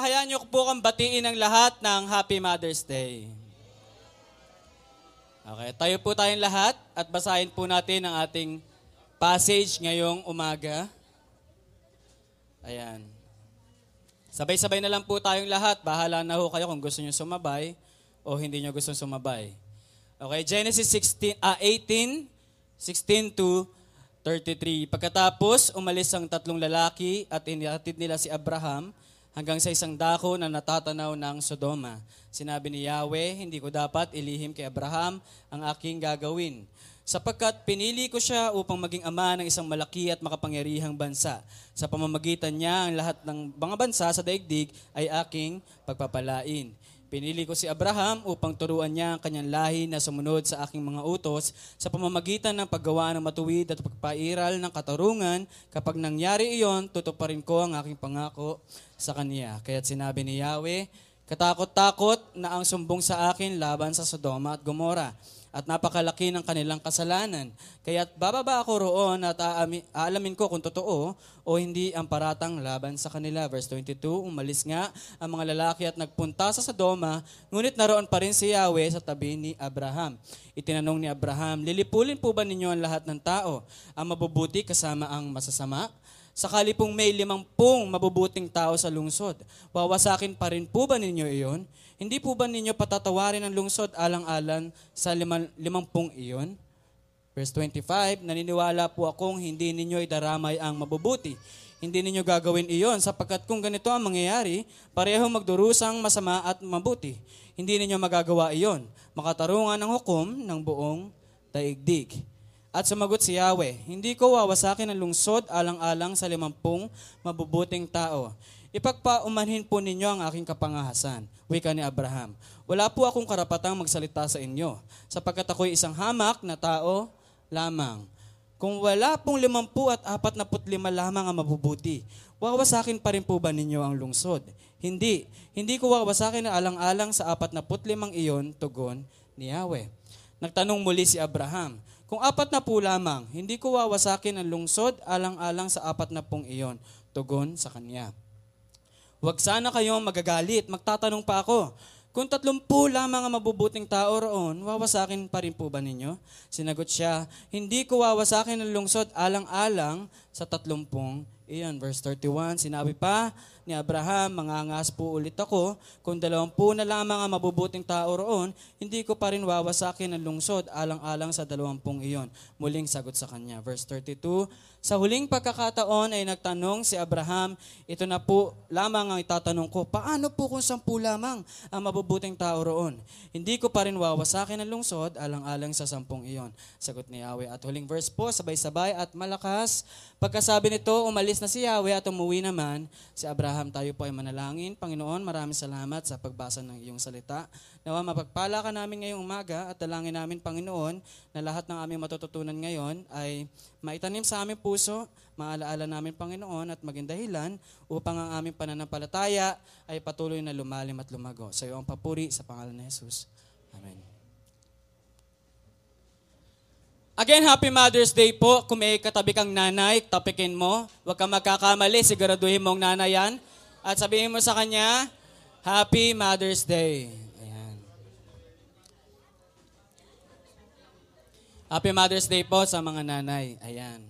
hayaan niyo po kang batiin ng lahat ng Happy Mother's Day. Okay, tayo po tayong lahat at basahin po natin ang ating passage ngayong umaga. Ayan. Sabay-sabay na lang po tayong lahat. Bahala na ho kayo kung gusto niyo sumabay o hindi niyo gusto sumabay. Okay, Genesis 16, ah, 18, 16 to 33. Pagkatapos, umalis ang tatlong lalaki at inihatid nila si Abraham hanggang sa isang dako na natatanaw ng Sodoma. Sinabi ni Yahweh, hindi ko dapat ilihim kay Abraham ang aking gagawin. Sapagkat pinili ko siya upang maging ama ng isang malaki at makapangyarihang bansa. Sa pamamagitan niya, ang lahat ng mga bansa sa daigdig ay aking pagpapalain. Pinili ko si Abraham upang turuan niya ang kanyang lahi na sumunod sa aking mga utos sa pamamagitan ng paggawa ng matuwid at pagpairal ng katarungan. Kapag nangyari iyon, tutuparin ko ang aking pangako sa kanya. Kaya't sinabi ni Yahweh, katakot-takot na ang sumbong sa akin laban sa Sodoma at Gomora at napakalaki ng kanilang kasalanan. Kaya't bababa ako roon at aalamin ko kung totoo o hindi ang paratang laban sa kanila. Verse 22, umalis nga ang mga lalaki at nagpunta sa Sodoma, ngunit naroon pa rin si Yahweh sa tabi ni Abraham. Itinanong ni Abraham, lilipulin po ba ninyo ang lahat ng tao? Ang mabubuti kasama ang masasama? Sakali pong may limampung mabubuting tao sa lungsod, wawasakin pa rin po ba ninyo iyon? Hindi po ba ninyo patatawarin ang lungsod alang-alang sa limang, limampung iyon? Verse 25, naniniwala po akong hindi ninyo idaramay ang mabubuti. Hindi ninyo gagawin iyon sapagkat kung ganito ang mangyayari, pareho magdurusang masama at mabuti. Hindi ninyo magagawa iyon. Makatarungan ang hukom ng buong daigdig. At sumagot si Yahweh, hindi ko wawasakin ang lungsod alang-alang sa limampung mabubuting tao. Ipagpaumanhin po ninyo ang aking kapangahasan, wika ni Abraham. Wala po akong karapatang magsalita sa inyo, sapagkat ako'y isang hamak na tao lamang. Kung wala pong limampu at apat na putlima lamang ang mabubuti, wawasakin pa rin po ba ninyo ang lungsod? Hindi. Hindi ko wawasakin na alang-alang sa apat na putlimang iyon, tugon ni Yahweh. Nagtanong muli si Abraham, kung apat na po lamang, hindi ko wawasakin ang lungsod alang-alang sa apat na pong iyon, tugon sa kanya. Huwag sana kayong magagalit. Magtatanong pa ako. Kung tatlumpu lamang ang mabubuting tao roon, wawasakin pa rin po ba ninyo? Sinagot siya, hindi ko wawasakin ang lungsod alang-alang sa tatlumpong iyon. Verse 31, sinabi pa ni Abraham, mangangas po ulit ako, kung dalawampu na lamang ang mabubuting tao roon, hindi ko pa rin wawasakin ang lungsod alang-alang sa dalawampung iyon. Muling sagot sa kanya. Verse 32, sa huling pagkakataon ay nagtanong si Abraham, ito na po lamang ang itatanong ko, paano po kung sampu lamang ang mabubuting tao roon? Hindi ko pa rin wawasakin ang lungsod alang-alang sa sampung iyon. Sagot ni Yahweh. At huling verse po, sabay-sabay at malakas. Pagkasabi nito, umalis na si Yahweh at umuwi naman si Abraham. Tayo po ay manalangin. Panginoon, maraming salamat sa pagbasa ng iyong salita. Nawa mapagpala ka namin ngayong umaga at dalangin namin, Panginoon, na lahat ng aming matututunan ngayon ay maitanim sa aming puso, maalaala namin, Panginoon, at maging dahilan upang ang aming pananampalataya ay patuloy na lumalim at lumago. Sa iyo ang papuri sa pangalan ni Jesus. Amen. Again, Happy Mother's Day po. Kung may katabi kang nanay, tapikin mo. Huwag kang magkakamali, siguraduhin mong nanay yan. At sabihin mo sa kanya, Happy Mother's Day. Ayan. Happy Mother's Day po sa mga nanay. Ayan.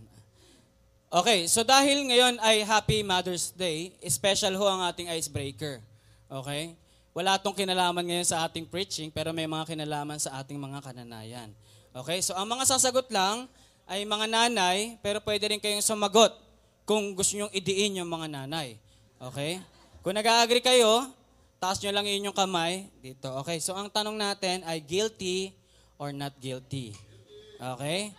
Okay, so dahil ngayon ay Happy Mother's Day, special ho ang ating icebreaker. Okay? Wala tong kinalaman ngayon sa ating preaching, pero may mga kinalaman sa ating mga kananayan. Okay, so ang mga sasagot lang ay mga nanay, pero pwede rin kayong sumagot kung gusto nyong idiin yung mga nanay. Okay? Kung nag-agree kayo, taas nyo lang inyong kamay dito. Okay, so ang tanong natin ay guilty or not guilty. Okay?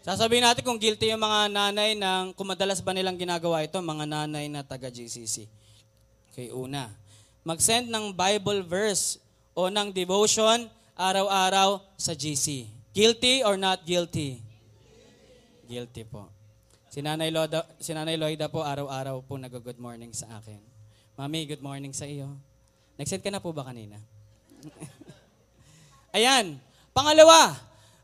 Sasabihin natin kung guilty yung mga nanay ng, kung madalas ba nilang ginagawa ito, mga nanay na taga-GCC. Okay, una. Mag-send ng Bible verse o ng devotion araw-araw sa GC. Guilty or not guilty? Guilty po. Si Nanay, Loda, si Nanay Loida po araw-araw po nag-good morning sa akin. Mami, good morning sa iyo. Nag-send ka na po ba kanina? Ayan. Pangalawa,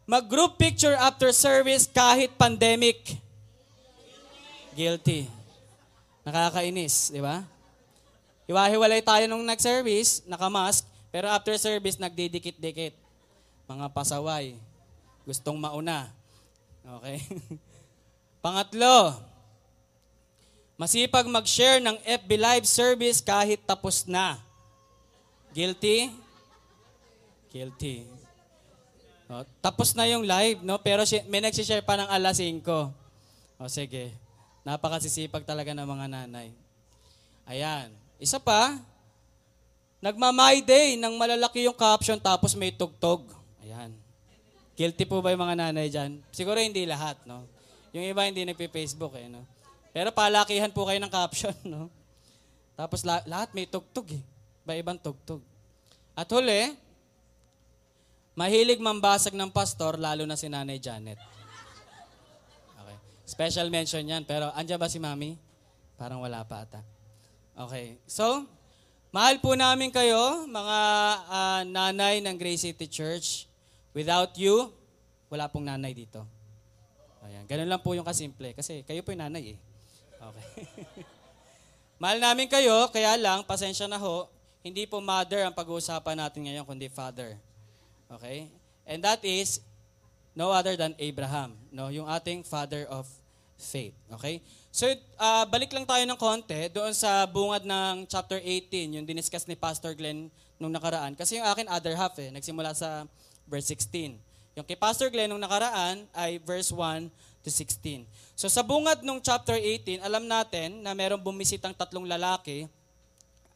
mag-group picture after service kahit pandemic. Guilty. Nakakainis, di ba? Hiwa-hiwalay tayo nung nag-service, nakamask, pero after service, nagdidikit-dikit. Mga pasaway. Gustong mauna. Okay? Pangatlo, masipag mag-share ng FB Live service kahit tapos na. Guilty? Guilty. No, tapos na yung live, no? Pero may nagsishare pa ng alas 5. O sige. Napakasisipag talaga ng mga nanay. Ayan. Isa pa, nagma-my day ng malalaki yung caption tapos may tugtog. Ayan. Guilty po ba yung mga nanay dyan? Siguro hindi lahat, no? Yung iba hindi nagpe-Facebook, eh, no? Pero palakihan po kayo ng caption, no? Tapos la- lahat may tugtog, eh. Iba-ibang tugtog. At huli, mahilig mambasag ng pastor, lalo na si Nanay Janet. Okay. Special mention yan. Pero andyan ba si Mami? Parang wala pa ata. Okay. So, mahal po namin kayo, mga ah, nanay ng Grace City Church. Without you, wala pong nanay dito. Ayan. Ganun lang po yung kasimple. Kasi kayo po yung nanay eh. Okay. mahal namin kayo, kaya lang, pasensya na ho, hindi po mother ang pag-uusapan natin ngayon, kundi father. Okay? And that is no other than Abraham, no? Yung ating father of faith. Okay? So, ah, balik lang tayo ng konti doon sa bungad ng chapter 18, yung diniscuss ni Pastor Glenn nung nakaraan. Kasi yung akin other half eh, nagsimula sa verse 16. Yung kay Pastor Glenn nung nakaraan ay verse 1 to 16. So sa bungad nung chapter 18, alam natin na merong bumisitang tatlong lalaki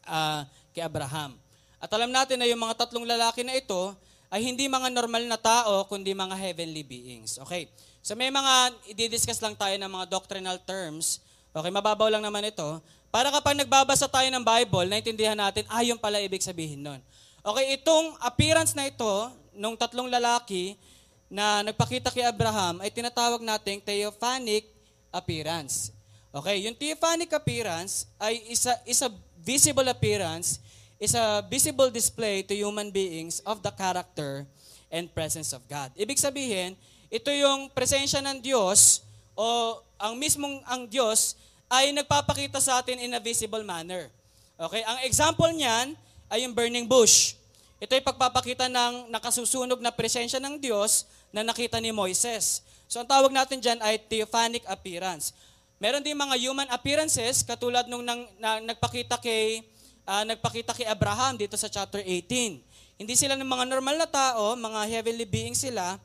ah, kay Abraham. At alam natin na yung mga tatlong lalaki na ito ay hindi mga normal na tao, kundi mga heavenly beings. Okay. So may mga i-discuss lang tayo ng mga doctrinal terms. Okay, mababaw lang naman ito. Para kapag nagbabasa tayo ng Bible, naintindihan natin, ah, yun pala ibig sabihin nun. Okay, itong appearance na ito, nung tatlong lalaki na nagpakita kay Abraham, ay tinatawag nating theophanic appearance. Okay, yung theophanic appearance ay isa, isa visible appearance, is a visible display to human beings of the character and presence of God. Ibig sabihin, ito yung presensya ng Diyos o ang mismong ang Diyos ay nagpapakita sa atin in a visible manner. Okay, ang example niyan ay yung burning bush. Ito ay pagpapakita ng nakasusunog na presensya ng Diyos na nakita ni Moises. So ang tawag natin dyan ay theophanic appearance. Meron din mga human appearances katulad nung nang, na, nagpakita kay ah, nagpakita kay Abraham dito sa chapter 18. Hindi sila ng mga normal na tao, mga heavenly beings sila,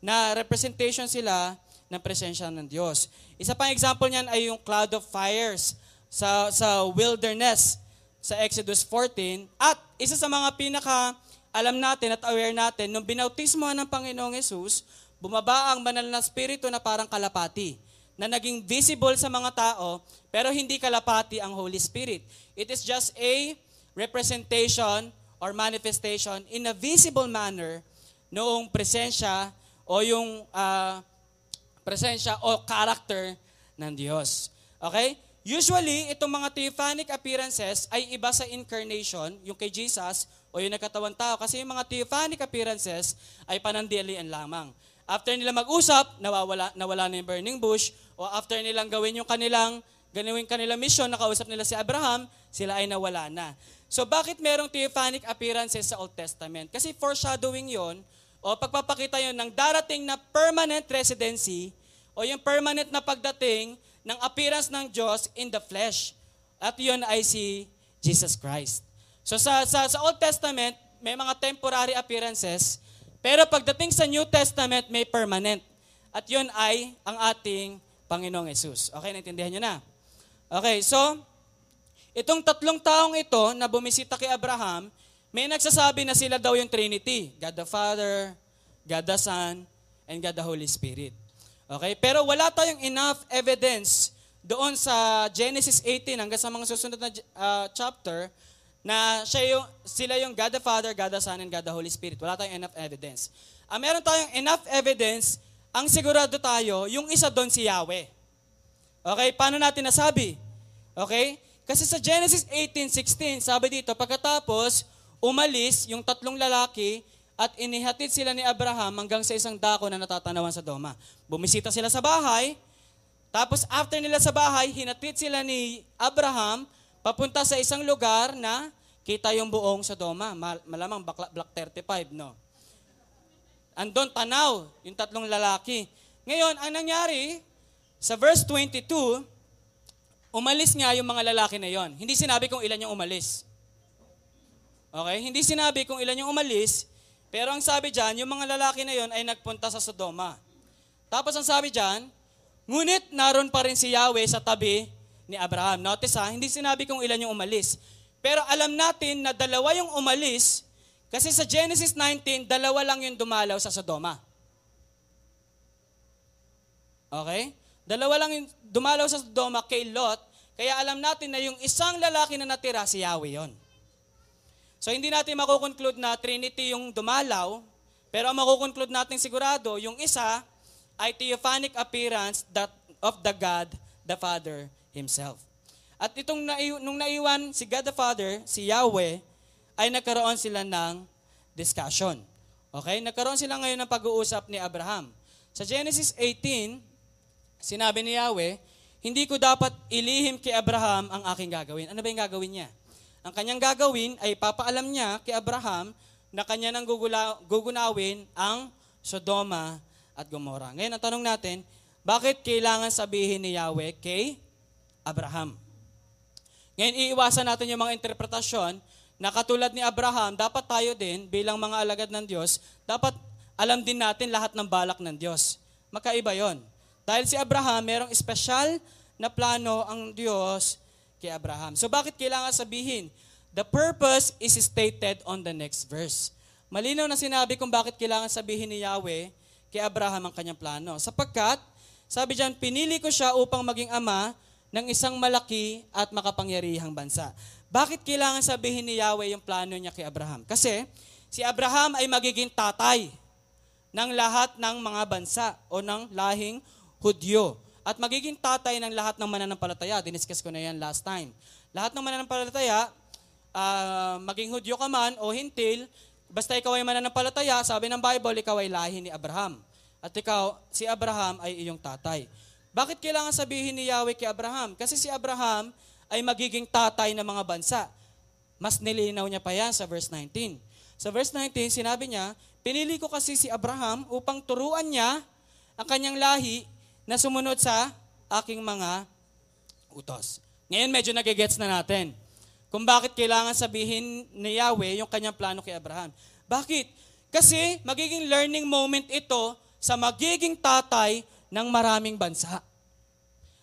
na representation sila ng presensya ng Diyos. Isa pang example niyan ay yung cloud of fires sa, sa wilderness sa Exodus 14. At isa sa mga pinaka alam natin at aware natin, nung binautismo ng Panginoong Yesus, bumaba ang banal na spirito na parang kalapati na naging visible sa mga tao, pero hindi kalapati ang Holy Spirit. It is just a representation or manifestation in a visible manner noong presensya o yung ah, presensya o character ng Diyos. Okay? Usually, itong mga theophanic appearances ay iba sa incarnation, yung kay Jesus o yung nagkatawang tao. Kasi yung mga theophanic appearances ay panandilian lamang. After nila mag-usap, nawawala, nawala na yung burning bush, o after nilang gawin yung kanilang, ganawin kanilang mission, nakausap nila si Abraham, sila ay nawala na. So bakit merong theophanic appearances sa Old Testament? Kasi foreshadowing yon o pagpapakita yon ng darating na permanent residency o yung permanent na pagdating ng appearance ng Diyos in the flesh. At yon ay si Jesus Christ. So sa, sa, sa Old Testament, may mga temporary appearances, pero pagdating sa New Testament, may permanent. At yon ay ang ating Panginoong Yesus. Okay, naintindihan nyo na? Okay, so, itong tatlong taong ito na bumisita kay Abraham, may nagsasabi na sila daw yung Trinity. God the Father, God the Son, and God the Holy Spirit. Okay? Pero wala tayong enough evidence doon sa Genesis 18 hanggang sa mga susunod na uh, chapter na siya yung, sila yung God the Father, God the Son, and God the Holy Spirit. Wala tayong enough evidence. Ang meron tayong enough evidence, ang sigurado tayo, yung isa doon si Yahweh. Okay? Paano natin nasabi? Okay? Kasi sa Genesis 18:16, sabi dito, pagkatapos umalis yung tatlong lalaki at inihatid sila ni Abraham hanggang sa isang dako na natatanawan sa Doma. Bumisita sila sa bahay, tapos after nila sa bahay, hinatid sila ni Abraham papunta sa isang lugar na kita yung buong Sodoma. Mal- malamang Black, Black 35, no? Andon, tanaw, yung tatlong lalaki. Ngayon, ang nangyari, sa verse 22, umalis nga yung mga lalaki na yon. Hindi sinabi kung ilan yung umalis. Okay? Hindi sinabi kung ilan yung umalis, pero ang sabi dyan, yung mga lalaki na yon ay nagpunta sa Sodoma. Tapos ang sabi dyan, ngunit naroon pa rin si Yahweh sa tabi ni Abraham. Notice ha, hindi sinabi kung ilan yung umalis. Pero alam natin na dalawa yung umalis kasi sa Genesis 19, dalawa lang yung dumalaw sa Sodoma. Okay? Dalawa lang yung dumalaw sa Sodoma kay Lot, kaya alam natin na yung isang lalaki na natira, si Yahweh yon. So hindi natin makukonclude na Trinity yung dumalaw, pero ang makukonclude natin sigurado, yung isa ay theophanic appearance that of the God, the Father Himself. At itong nung naiwan si God the Father, si Yahweh, ay nagkaroon sila ng discussion. Okay? Nagkaroon sila ngayon ng pag-uusap ni Abraham. Sa Genesis 18, sinabi ni Yahweh, hindi ko dapat ilihim kay Abraham ang aking gagawin. Ano ba yung gagawin niya? Ang kanyang gagawin ay papaalam niya kay Abraham na kanya nang gugula, gugunawin ang Sodoma at Gomorrah. Ngayon, ang tanong natin, bakit kailangan sabihin ni Yahweh kay Abraham? Ngayon, iiwasan natin yung mga interpretasyon na katulad ni Abraham, dapat tayo din bilang mga alagad ng Diyos, dapat alam din natin lahat ng balak ng Diyos. Makaiba yon. Dahil si Abraham, merong espesyal na plano ang Diyos kay Abraham. So bakit kailangan sabihin? The purpose is stated on the next verse. Malinaw na sinabi kung bakit kailangan sabihin ni Yahweh kay Abraham ang kanyang plano. Sapagkat, sabi diyan, pinili ko siya upang maging ama ng isang malaki at makapangyarihang bansa. Bakit kailangan sabihin ni Yahweh yung plano niya kay Abraham? Kasi si Abraham ay magiging tatay ng lahat ng mga bansa o ng lahing Hudyo. At magiging tatay ng lahat ng mananampalataya. Diniscuss ko na yan last time. Lahat ng mananampalataya, uh, maging Hudyo ka man o hintil, basta ikaw ay mananampalataya, sabi ng Bible, ikaw ay lahi ni Abraham. At ikaw, si Abraham ay iyong tatay. Bakit kailangan sabihin ni Yahweh kay Abraham? Kasi si Abraham ay magiging tatay ng mga bansa. Mas nilinaw niya pa yan sa verse 19. Sa verse 19, sinabi niya, Pinili ko kasi si Abraham upang turuan niya ang kanyang lahi na sumunod sa aking mga utos. Ngayon medyo nagigets na natin kung bakit kailangan sabihin ni Yahweh yung kanyang plano kay Abraham. Bakit? Kasi magiging learning moment ito sa magiging tatay ng maraming bansa.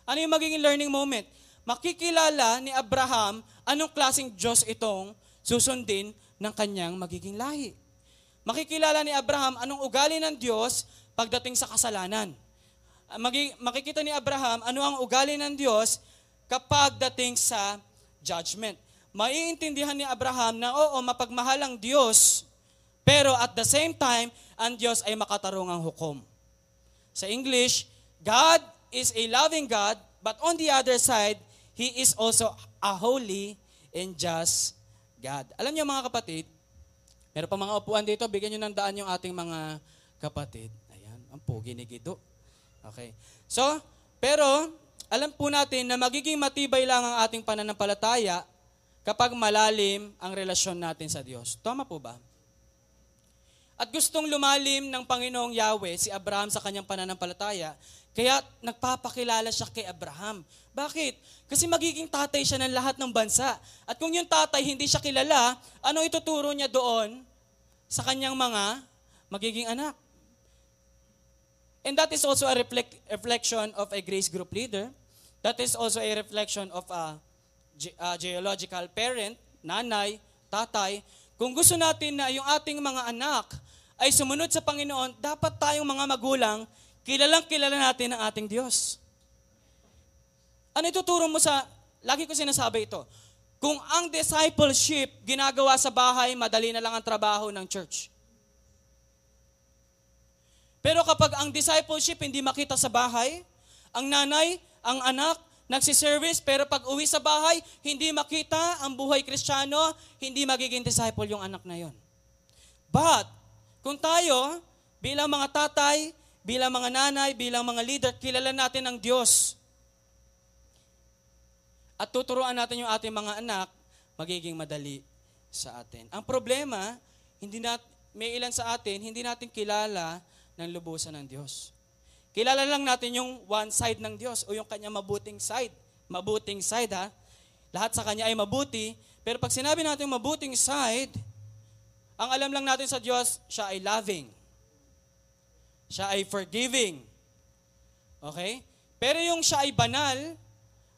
Ano yung magiging learning moment? makikilala ni Abraham anong klaseng Diyos itong susundin ng kanyang magiging lahi. Makikilala ni Abraham anong ugali ng Diyos pagdating sa kasalanan. Makikita ni Abraham ano ang ugali ng Diyos kapag dating sa judgment. Maiintindihan ni Abraham na oo, mapagmahal ang Diyos, pero at the same time, ang Diyos ay makatarungang hukom. Sa English, God is a loving God, but on the other side, He is also a holy and just God. Alam niyo mga kapatid, meron pa mga upuan dito, bigyan niyo ng daan yung ating mga kapatid. Ayan, ang pogi ni Gido. Okay. So, pero alam po natin na magiging matibay lang ang ating pananampalataya kapag malalim ang relasyon natin sa Diyos. Tama po ba? At gustong lumalim ng Panginoong Yahweh si Abraham sa kanyang pananampalataya, kaya nagpapakilala siya kay Abraham. Bakit? Kasi magiging tatay siya ng lahat ng bansa. At kung yung tatay hindi siya kilala, ano ituturo niya doon sa kanyang mga magiging anak? And that is also a reflect, reflection of a grace group leader. That is also a reflection of a, a geological parent, nanay, tatay. Kung gusto natin na yung ating mga anak ay sumunod sa Panginoon, dapat tayong mga magulang kilalang kilala natin ang ating Diyos. Ano ituturo mo sa, lagi ko sinasabi ito, kung ang discipleship ginagawa sa bahay, madali na lang ang trabaho ng church. Pero kapag ang discipleship hindi makita sa bahay, ang nanay, ang anak, nagsiservice, pero pag uwi sa bahay, hindi makita ang buhay kristyano, hindi magiging disciple yung anak na yon. But, kung tayo, bilang mga tatay, bilang mga nanay, bilang mga leader, kilala natin ang Diyos. at tuturuan natin yung ating mga anak, magiging madali sa atin. Ang problema, hindi nat, may ilan sa atin, hindi natin kilala ng lubusan ng Diyos. Kilala lang natin yung one side ng Diyos o yung kanya mabuting side. Mabuting side ha. Lahat sa kanya ay mabuti. Pero pag sinabi natin mabuting side, ang alam lang natin sa Diyos, siya ay loving. Siya ay forgiving. Okay? Pero yung siya ay banal,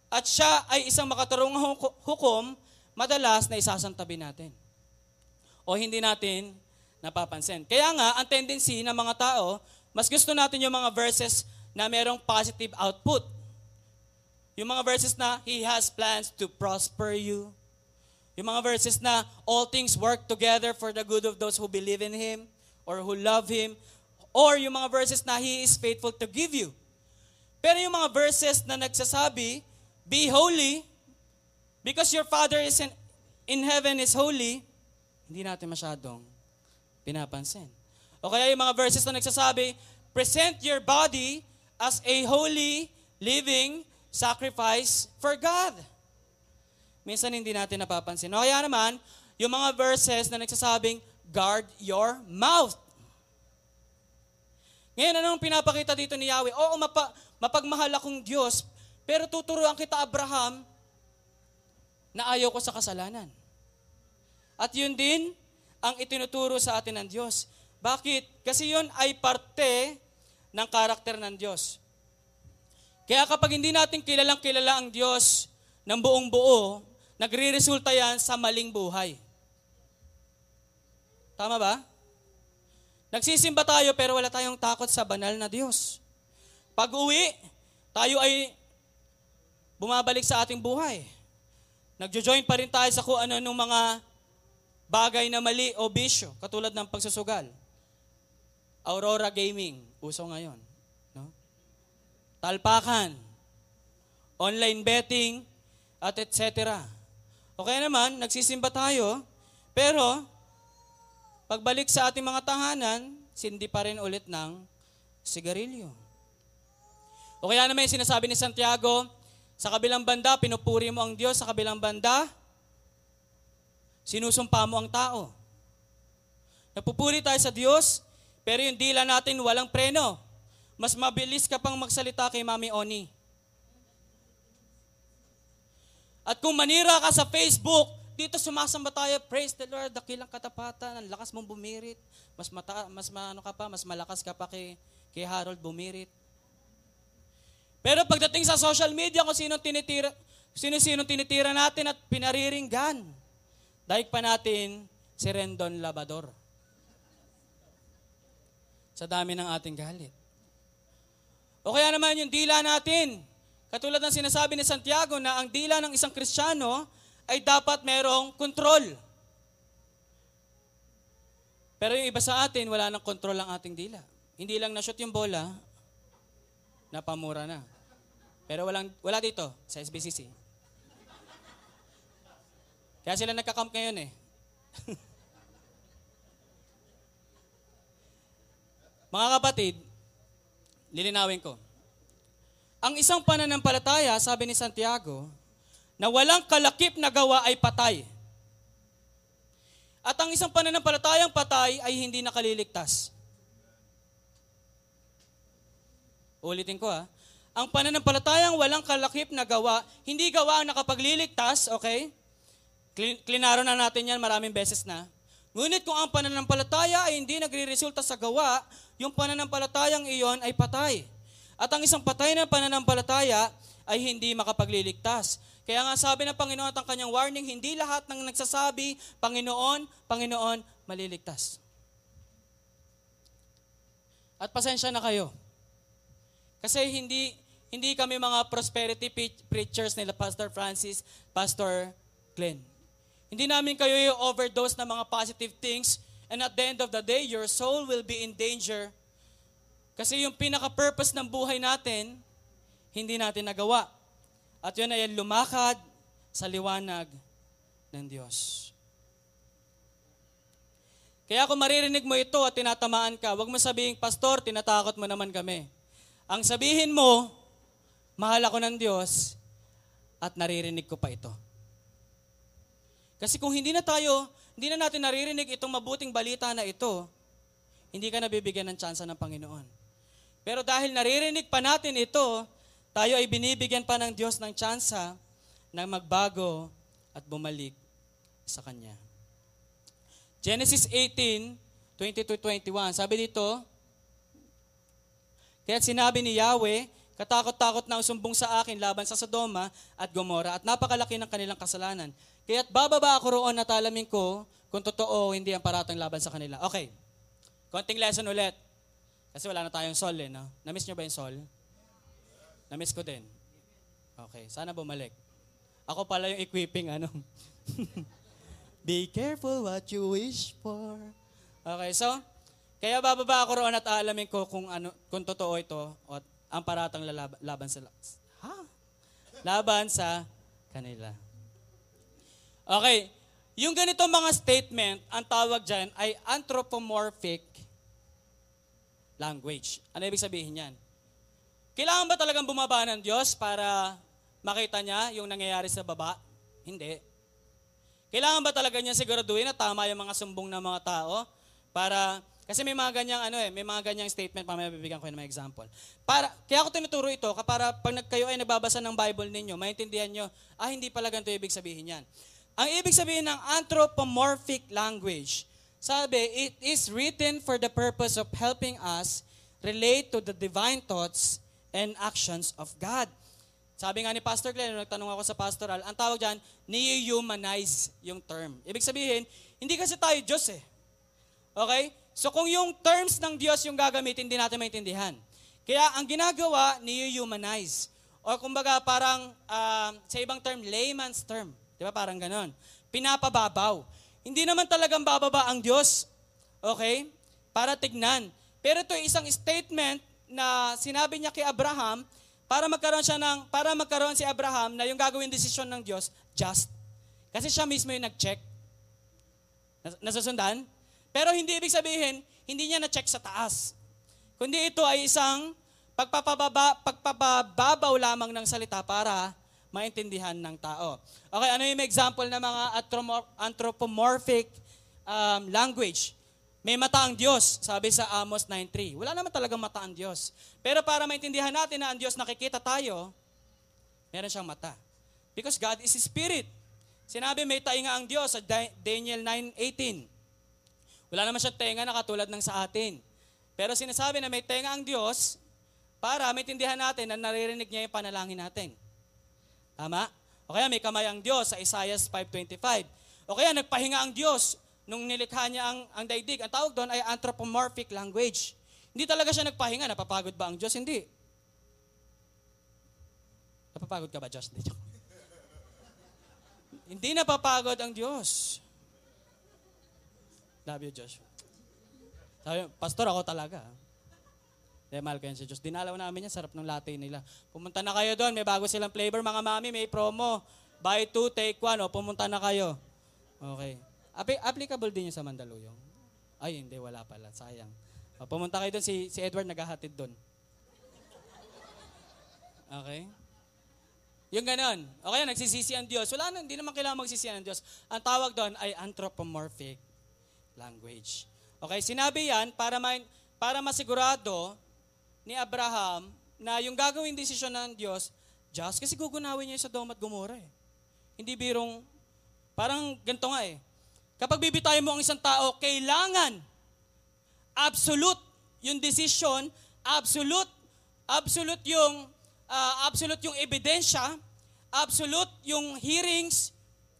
at siya ay isang makatarungang hukom, madalas na isasantabi natin. O hindi natin napapansin. Kaya nga, ang tendency ng mga tao, mas gusto natin yung mga verses na merong positive output. Yung mga verses na, He has plans to prosper you. Yung mga verses na, all things work together for the good of those who believe in Him or who love Him. Or yung mga verses na, He is faithful to give you. Pero yung mga verses na nagsasabi, Be holy, because your Father is in, in heaven is holy, hindi natin masyadong pinapansin. O kaya yung mga verses na nagsasabi, present your body as a holy, living sacrifice for God. Minsan hindi natin napapansin. O kaya naman, yung mga verses na nagsasabing, guard your mouth. Ngayon, anong pinapakita dito ni Yahweh? Oo, mapa, mapagmahal akong Diyos, pero tuturuan kita, Abraham, na ayaw ko sa kasalanan. At yun din ang itinuturo sa atin ng Diyos. Bakit? Kasi yun ay parte ng karakter ng Diyos. Kaya kapag hindi natin kilalang kilala ang Diyos ng buong buo, nagre-resulta yan sa maling buhay. Tama ba? Nagsisimba tayo pero wala tayong takot sa banal na Diyos. Pag uwi, tayo ay bumabalik sa ating buhay. Nagjo-join pa rin tayo sa kung ano ng mga bagay na mali o bisyo, katulad ng pagsusugal. Aurora Gaming, uso ngayon. No? Talpakan, online betting, at etc. Okay naman, nagsisimba tayo, pero pagbalik sa ating mga tahanan, sindi pa rin ulit ng sigarilyo. O kaya naman yung sinasabi ni Santiago, sa kabilang banda, pinupuri mo ang Diyos. Sa kabilang banda, sinusumpa mo ang tao. Napupuri tayo sa Diyos, pero yung dila natin walang preno. Mas mabilis ka pang magsalita kay Mami Oni. At kung manira ka sa Facebook, dito sumasamba tayo, praise the Lord, dakilang katapatan, ang lakas mong bumirit. Mas mata, mas ano ka pa, mas malakas ka pa kay, kay Harold bumirit. Pero pagdating sa social media, kung sino tinitira, sino-sino tinitira natin at pinariringgan, daig pa natin si Rendon Labador. Sa dami ng ating galit. O kaya naman yung dila natin, katulad ng sinasabi ni Santiago na ang dila ng isang Kristiyano ay dapat merong kontrol. Pero yung iba sa atin, wala nang kontrol ang ating dila. Hindi lang na-shoot yung bola, napamura na. Pero walang, wala dito sa SBCC. Kaya sila nagka-camp ngayon eh. Mga kapatid, lilinawin ko. Ang isang pananampalataya, sabi ni Santiago, na walang kalakip na gawa ay patay. At ang isang pananampalatayang patay ay hindi nakaliligtas. Ulitin ko ha. Ang pananampalatayang walang kalakip na gawa, hindi gawa ang nakapagliligtas, okay? Klinaro na natin yan maraming beses na. Ngunit kung ang pananampalataya ay hindi nagre-resulta sa gawa, yung pananampalatayang iyon ay patay. At ang isang patay na pananampalataya ay hindi makapagliligtas. Kaya nga sabi ng Panginoon at ang kanyang warning, hindi lahat ng nagsasabi, Panginoon, Panginoon, maliligtas. At pasensya na kayo. Kasi hindi hindi kami mga prosperity preachers nila Pastor Francis, Pastor Glenn. Hindi namin kayo i-overdose ng mga positive things and at the end of the day, your soul will be in danger. Kasi yung pinaka-purpose ng buhay natin, hindi natin nagawa. At yun ay lumakad sa liwanag ng Diyos. Kaya kung maririnig mo ito at tinatamaan ka, huwag mo sabihin, Pastor, tinatakot mo naman kami. Ang sabihin mo, mahal ako ng Diyos, at naririnig ko pa ito. Kasi kung hindi na tayo, hindi na natin naririnig itong mabuting balita na ito, hindi ka nabibigyan ng tsansa ng Panginoon. Pero dahil naririnig pa natin ito, tayo ay binibigyan pa ng Diyos ng tsansa na magbago at bumalik sa Kanya. Genesis 18, 20-21, sabi dito, Kaya sinabi ni Yahweh, katakot-takot na ang sumbong sa akin laban sa Sodoma at Gomora at napakalaki ng kanilang kasalanan. Kaya't bababa ako roon at alamin ko kung totoo hindi ang paratang laban sa kanila. Okay. Konting lesson ulit. Kasi wala na tayong sol eh, no? Namiss nyo ba yung sol? Namiss ko din. Okay, sana bumalik. Ako pala yung equipping, ano? Be careful what you wish for. Okay, so, kaya bababa ako roon at aalamin ko kung ano kung totoo ito at ang paratang lalab- laban sa ha? Laban sa kanila. Okay. Yung ganito mga statement, ang tawag dyan ay anthropomorphic language. Ano ibig sabihin yan? Kailangan ba talagang bumaba ng Diyos para makita niya yung nangyayari sa baba? Hindi. Kailangan ba talaga niya siguraduhin na tama yung mga sumbong ng mga tao para kasi may mga ganyang ano eh, may mga ganyang statement pa may bibigyan ko ng mga example. Para kaya ako tinuturo ito para pag kayo ay nagbabasa ng Bible ninyo, maintindihan nyo, ah hindi pala ganito ibig sabihin yan. Ang ibig sabihin ng anthropomorphic language, sabi, it is written for the purpose of helping us relate to the divine thoughts and actions of God. Sabi nga ni Pastor Glenn, nagtanong ako sa pastoral, ang tawag dyan, ni-humanize yung term. Ibig sabihin, hindi kasi tayo Diyos eh. Okay? So kung yung terms ng Diyos yung gagamitin, hindi natin maintindihan. Kaya ang ginagawa, ni-humanize. O kumbaga parang, uh, sa ibang term, layman's term. Di ba? Parang ganon. Pinapababaw. Hindi naman talagang bababa ang Diyos. Okay? Para tignan. Pero ito isang statement na sinabi niya kay Abraham para magkaroon siya ng para magkaroon si Abraham na yung gagawin desisyon ng Diyos just. Kasi siya mismo yung nag-check. Nasusundan? Pero hindi ibig sabihin, hindi niya na-check sa taas. Kundi ito ay isang pagpapababa, pagpapababaw lamang ng salita para maintindihan ng tao. Okay, ano yung example ng mga anthropomorphic um, language? May mata ang Diyos, sabi sa Amos 9.3. Wala naman talagang mata ang Diyos. Pero para maintindihan natin na ang Diyos nakikita tayo, meron siyang mata. Because God is Spirit. Sinabi may tainga ang Diyos sa Daniel 9.18. Wala naman siyang tenga na katulad ng sa atin. Pero sinasabi na may tenga ang Diyos para maintindihan natin na naririnig niya yung panalangin natin. Tama? O kaya may kamay ang Diyos sa Isaiah 5.25. O kaya nagpahinga ang Diyos nung nilikha niya ang, ang daigdig. Ang tawag doon ay anthropomorphic language. Hindi talaga siya nagpahinga. Napapagod ba ang Diyos? Hindi. Napapagod ka ba, Josh? Hindi, Hindi napapagod ang Diyos. Love you, Josh. Sabi, Pastor, ako talaga. Dahil mahal ko yan si Diyos. Dinalaw namin yan, sarap ng latte nila. Pumunta na kayo doon, may bago silang flavor. Mga mami, may promo. Buy two, take one. O, pumunta na kayo. Okay. App- applicable din yung sa Mandaluyong. Ay, hindi, wala pala. Sayang. O, pumunta kayo doon, si, si Edward naghahatid doon. Okay? Yung ganon. Okay, nagsisisi ang Diyos. Wala na, hindi naman kailangan magsisi ang Diyos. Ang tawag doon ay anthropomorphic language. Okay, sinabi yan para, ma- para masigurado ni Abraham na yung gagawin desisyon ng Diyos, just kasi gugunawin niya sa Dom at Gomora eh. Hindi birong, parang ganito nga eh. Kapag bibitayin mo ang isang tao, kailangan absolute yung decision, absolute, absolute yung, uh, absolute yung ebidensya, absolute yung hearings,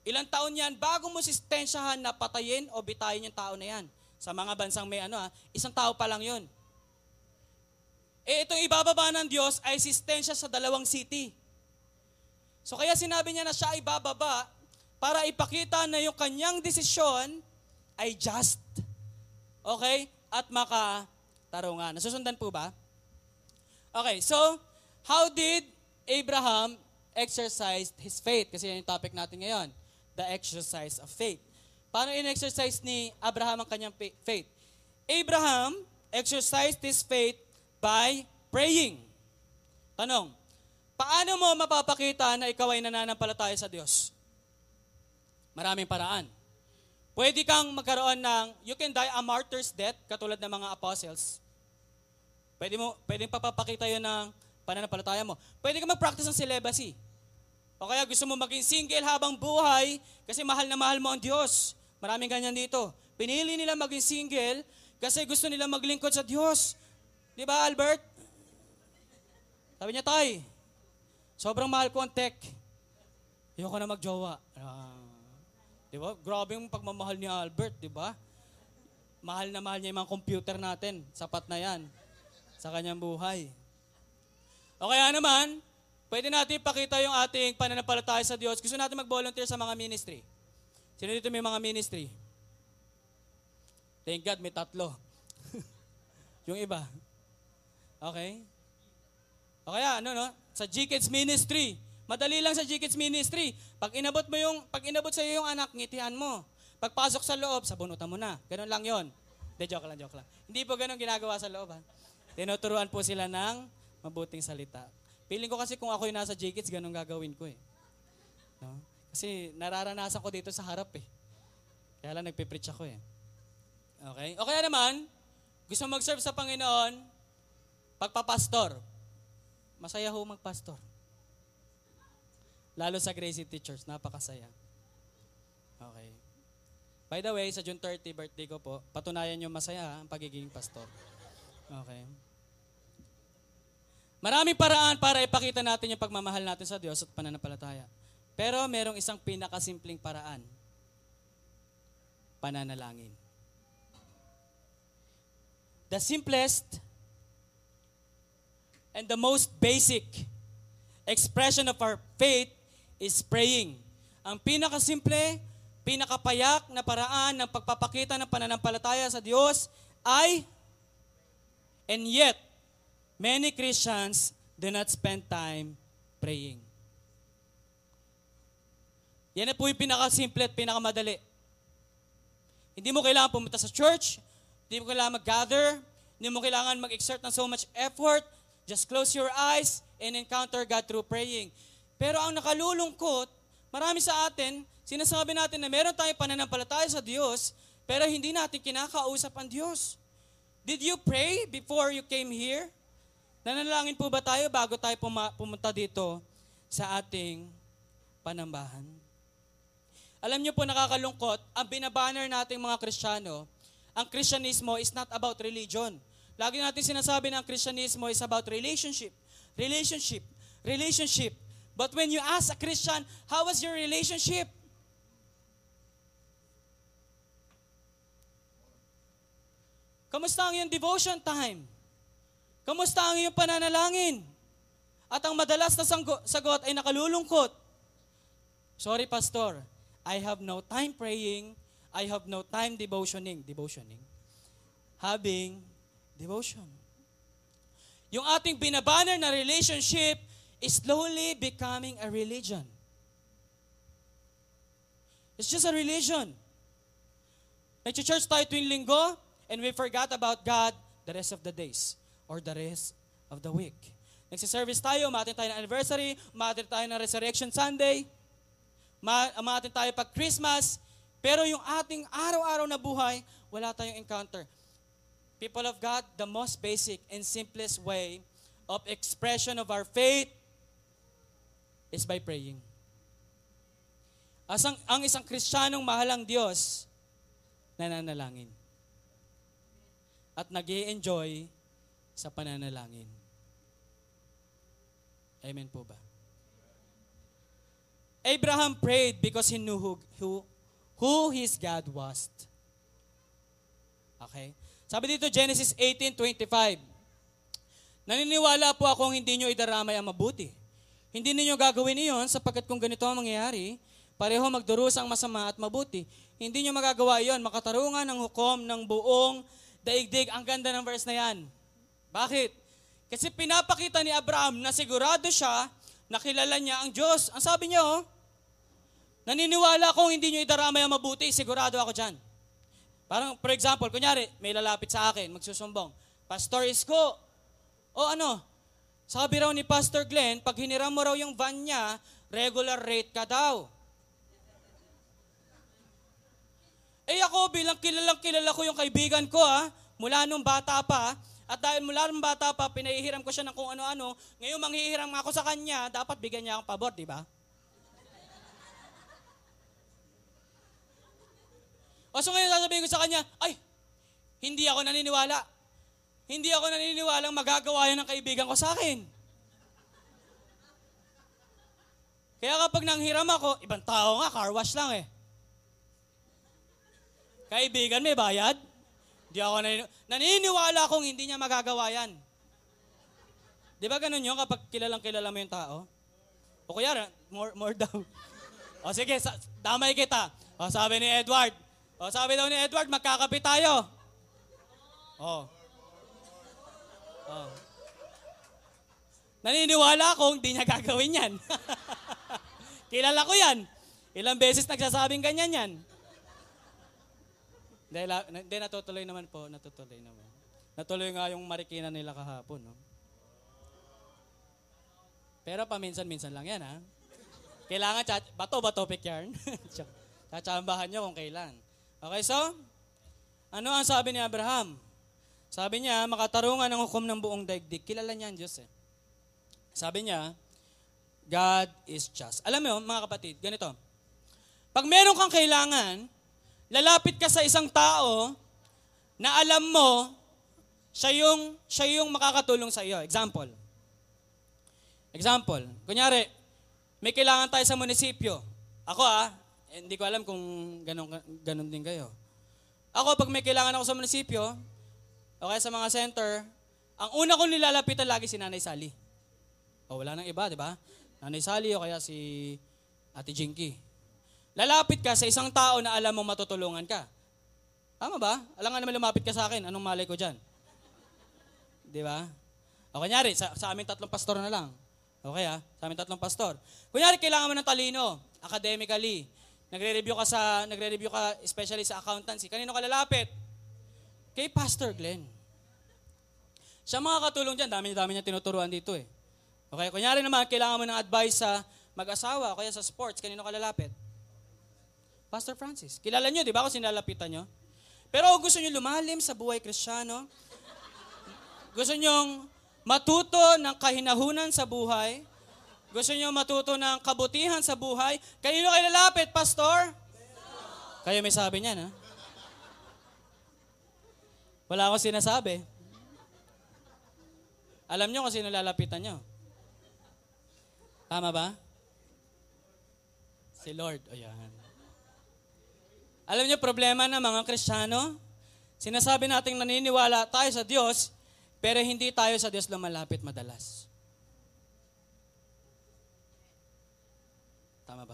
ilang taon yan, bago mo sistensyahan na patayin o bitayin yung tao na yan. Sa mga bansang may ano ha, isang tao pa lang yun. Eh itong ibababa ng Diyos ay sistensya sa dalawang city. So kaya sinabi niya na siya ay bababa para ipakita na yung kanyang desisyon ay just. Okay? At makatarungan. Nasusundan po ba? Okay, so how did Abraham exercise his faith? Kasi yan yung topic natin ngayon. The exercise of faith. Paano in-exercise ni Abraham ang kanyang faith? Abraham exercised his faith by praying. Tanong, Paano mo mapapakita na ikaw ay nananampalataya sa Diyos? Maraming paraan. Pwede kang magkaroon ng, you can die a martyr's death, katulad ng mga apostles. Pwede mo, pwedeng papapakita yun ng pananampalataya mo. Pwede ka mag-practice ng celibacy. O kaya gusto mo maging single habang buhay kasi mahal na mahal mo ang Diyos. Maraming ganyan dito. Pinili nila maging single kasi gusto nila maglingkod sa Diyos. Di ba, Albert? Sabi niya, Tay, sobrang mahal ko ang tech. Ayoko na magjowa. Ah, di ba? Grabe yung pagmamahal ni Albert, di ba? Mahal na mahal niya yung mga computer natin. Sapat na yan sa kanyang buhay. O kaya naman, pwede natin ipakita yung ating pananampalataya sa Diyos. Gusto natin mag-volunteer sa mga ministry. Sino dito may mga ministry? Thank God, may tatlo. yung iba. Okay? O kaya, ano, no? Sa G-Kids Ministry. Madali lang sa G-Kids Ministry. Pag inabot mo yung, pag inabot sa iyo yung anak, ngitian mo. Pagpasok sa loob, sabunutan mo na. Ganun lang yon. De, joke lang, joke lang. Hindi po ganun ginagawa sa loob, ha? Tinuturuan po sila ng mabuting salita. Feeling ko kasi kung ako yung nasa J-Kids, ganun gagawin ko eh. No? Kasi nararanasan ko dito sa harap eh. Kaya lang nagpipreach ako eh. Okay? O kaya naman, gusto mag-serve sa Panginoon, pagpapastor. Masaya ho magpastor. Lalo sa Gracie Teachers, napakasaya. Okay. By the way, sa June 30 birthday ko po, patunayan nyo masaya ang pagiging pastor. Okay. Maraming paraan para ipakita natin yung pagmamahal natin sa Diyos at pananampalataya. Pero merong isang pinakasimpleng paraan. Pananalangin. The simplest and the most basic expression of our faith is praying. Ang pinakasimple, pinakapayak na paraan ng pagpapakita ng pananampalataya sa Diyos ay and yet Many Christians do not spend time praying. Yan na po yung pinakasimple at pinakamadali. Hindi mo kailangan pumunta sa church, hindi mo kailangan mag-gather, hindi mo kailangan mag-exert ng so much effort. Just close your eyes and encounter God through praying. Pero ang nakalulungkot, marami sa atin, sinasabi natin na meron tayong pananampalataya sa Diyos, pero hindi natin kinakausap ang Diyos. Did you pray before you came here? Nanalangin po ba tayo bago tayo pumunta dito sa ating panambahan? Alam niyo po nakakalungkot, ang binabanner nating mga Kristiyano, ang Kristyanismo is not about religion. Lagi natin sinasabi na ang Kristyanismo is about relationship. Relationship. Relationship. But when you ask a Christian, how was your relationship? Kamusta ang iyong devotion time? Kamusta ang iyong pananalangin? At ang madalas na sagot ay nakalulungkot. Sorry, Pastor. I have no time praying. I have no time devotioning. Devotioning. Having devotion. Yung ating binabanner na relationship is slowly becoming a religion. It's just a religion. Nag-church tayo tuwing linggo, and we forgot about God the rest of the days or the rest of the week. Nagsiservice tayo, umatin tayo ng anniversary, umatin tayo ng Resurrection Sunday, umatin tayo pag Christmas, pero yung ating araw-araw na buhay, wala tayong encounter. People of God, the most basic and simplest way of expression of our faith is by praying. As ang, ang isang Kristiyanong mahalang Diyos, nananalangin. At nag enjoy sa pananalangin. Amen po ba? Abraham prayed because he knew who, who, who his God was. Okay? Sabi dito, Genesis 18.25, Naniniwala po akong hindi nyo idaramay ang mabuti. Hindi ninyo gagawin iyon sapagkat kung ganito ang mangyayari, pareho magdurusa ang masama at mabuti. Hindi nyo magagawa iyon, makatarungan ng hukom ng buong daigdig. Ang ganda ng verse na yan. Bakit? Kasi pinapakita ni Abraham na sigurado siya na kilala niya ang Diyos. Ang sabi niya, oh, naniniwala kong hindi niyo idaramay ang mabuti, sigurado ako dyan. Parang, for example, kunyari, may lalapit sa akin, magsusumbong, Pastor Isko, o ano, Sabi raw ni Pastor Glenn, pag hiniram mo raw yung van niya, regular rate ka daw. Eh ako bilang kilalang kilala ko yung kaibigan ko ha, mula nung bata pa, at dahil mula nung bata pa, pinahihiram ko siya ng kung ano-ano, ngayon manghihiram ako sa kanya, dapat bigyan niya akong pabor, di ba? O so ngayon sasabihin ko sa kanya, ay, hindi ako naniniwala. Hindi ako naniniwalang magagawa yan ng kaibigan ko sa akin. Kaya kapag nanghiram ako, ibang tao nga, car wash lang eh. Kaibigan, may bayad? Di ako naniniwala. Naniniwala akong hindi niya magagawa yan. Di ba ganun yun kapag kilalang kilala mo yung tao? O kuya, more, more daw. O sige, sa, damay kita. O sabi ni Edward. O sabi daw ni Edward, magkakapit tayo. O. O. Naniniwala akong hindi niya gagawin yan. Kilala ko yan. Ilang beses nagsasabing ganyan yan. La- na- hindi, natutuloy naman po. Natutuloy naman. Natuloy nga yung marikina nila kahapon. No? Pero paminsan-minsan lang yan, ha? Kailangan, chat, bato ba topic yarn? Tsatsambahan nyo kung kailan. Okay, so? Ano ang sabi ni Abraham? Sabi niya, makatarungan ang hukom ng buong daigdig. Kilala niya ang Diyos eh. Sabi niya, God is just. Alam mo, mga kapatid, ganito. Pag meron kang kailangan, lalapit ka sa isang tao na alam mo, siya yung, siya yung makakatulong sa iyo. Example. Example. Kunyari, may kailangan tayo sa munisipyo. Ako ah, hindi ko alam kung ganun, ganun din kayo. Ako, pag may kailangan ako sa munisipyo, o kaya sa mga center, ang una kong nilalapitan lagi si Nanay Sally. O wala nang iba, di ba? Nanay Sally o kaya si Ate Jinky. Lalapit ka sa isang tao na alam mong matutulungan ka. Tama ba? Alam nga naman lumapit ka sa akin, anong malay ko dyan? Di ba? O kunyari, sa, sa aming tatlong pastor na lang. Okay ah, sa aming tatlong pastor. Kunyari, kailangan mo ng talino, academically. Nagre-review ka sa, nagre-review ka especially sa accountancy. Kanino ka lalapit? Kay Pastor Glenn. Siya mga katulong dyan, dami-dami niya tinuturuan dito eh. Okay, kunyari naman, kailangan mo ng advice sa mag-asawa o kaya sa sports, kanino ka lalapit? Pastor Francis. Kilala niyo, di ba, kung sinalapitan niyo? Pero gusto niyo lumalim sa buhay kristyano, gusto niyo matuto ng kahinahunan sa buhay, gusto niyo matuto ng kabutihan sa buhay, kanino kayo lalapit, Pastor? Kayo may sabi niyan, ha? Wala akong sinasabi. Alam niyo kung sino lalapitan niyo. Tama ba? Si Lord. O yan. Alam niyo, problema ng mga Kristiyano, sinasabi natin naniniwala tayo sa Diyos, pero hindi tayo sa Diyos lumalapit madalas. Tama ba?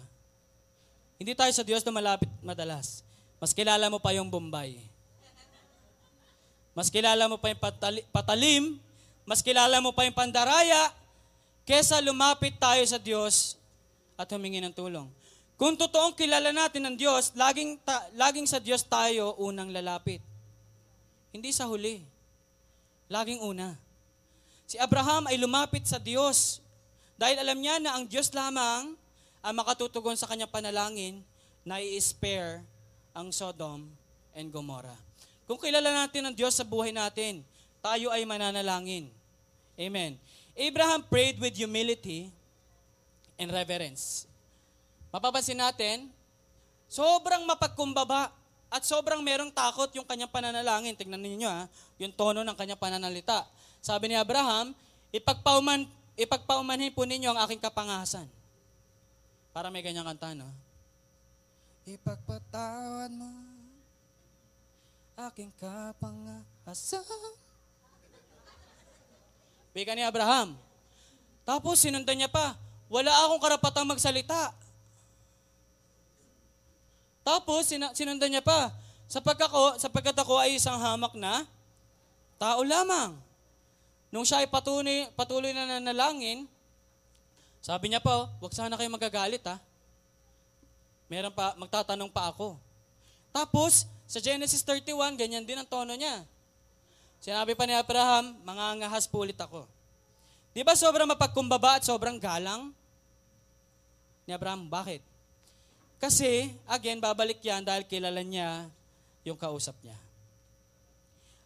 Hindi tayo sa Diyos lumalapit madalas. Mas kilala mo pa yung Bombay. Mas kilala mo pa yung patali- patalim, mas kilala mo pa yung pandaraya, kesa lumapit tayo sa Diyos at humingi ng tulong. Kung totoong kilala natin ng Diyos, laging, ta- laging sa Diyos tayo unang lalapit. Hindi sa huli. Laging una. Si Abraham ay lumapit sa Diyos dahil alam niya na ang Diyos lamang ang makatutugon sa kanyang panalangin na i-spare ang Sodom and Gomorrah. Kung kilala natin ang Diyos sa buhay natin, tayo ay mananalangin. Amen. Abraham prayed with humility and reverence. Mapapansin natin, sobrang mapagkumbaba at sobrang merong takot yung kanyang pananalangin. Tingnan niyo ha, yung tono ng kanyang pananalita. Sabi ni Abraham, ipagpauman, ipagpaumanhin po ninyo ang aking kapangasan. Para may ganyang kanta, no? Ipagpatawad mo aking kapangasan. Wika ni Abraham. Tapos sinundan niya pa, wala akong karapatang magsalita. Tapos sinundan niya pa, sapagkat ako, sapagkat ako ay isang hamak na tao lamang. Nung siya ay patuloy, patuloy na nanalangin, sabi niya pa, wag sana kayo magagalit ha. Meron pa, magtatanong pa ako. Tapos, sa Genesis 31, ganyan din ang tono niya. Sinabi pa ni Abraham, mangangahas po ulit ako. Di ba sobrang mapagkumbaba at sobrang galang ni Abraham? Bakit? Kasi, again, babalik yan dahil kilala niya yung kausap niya.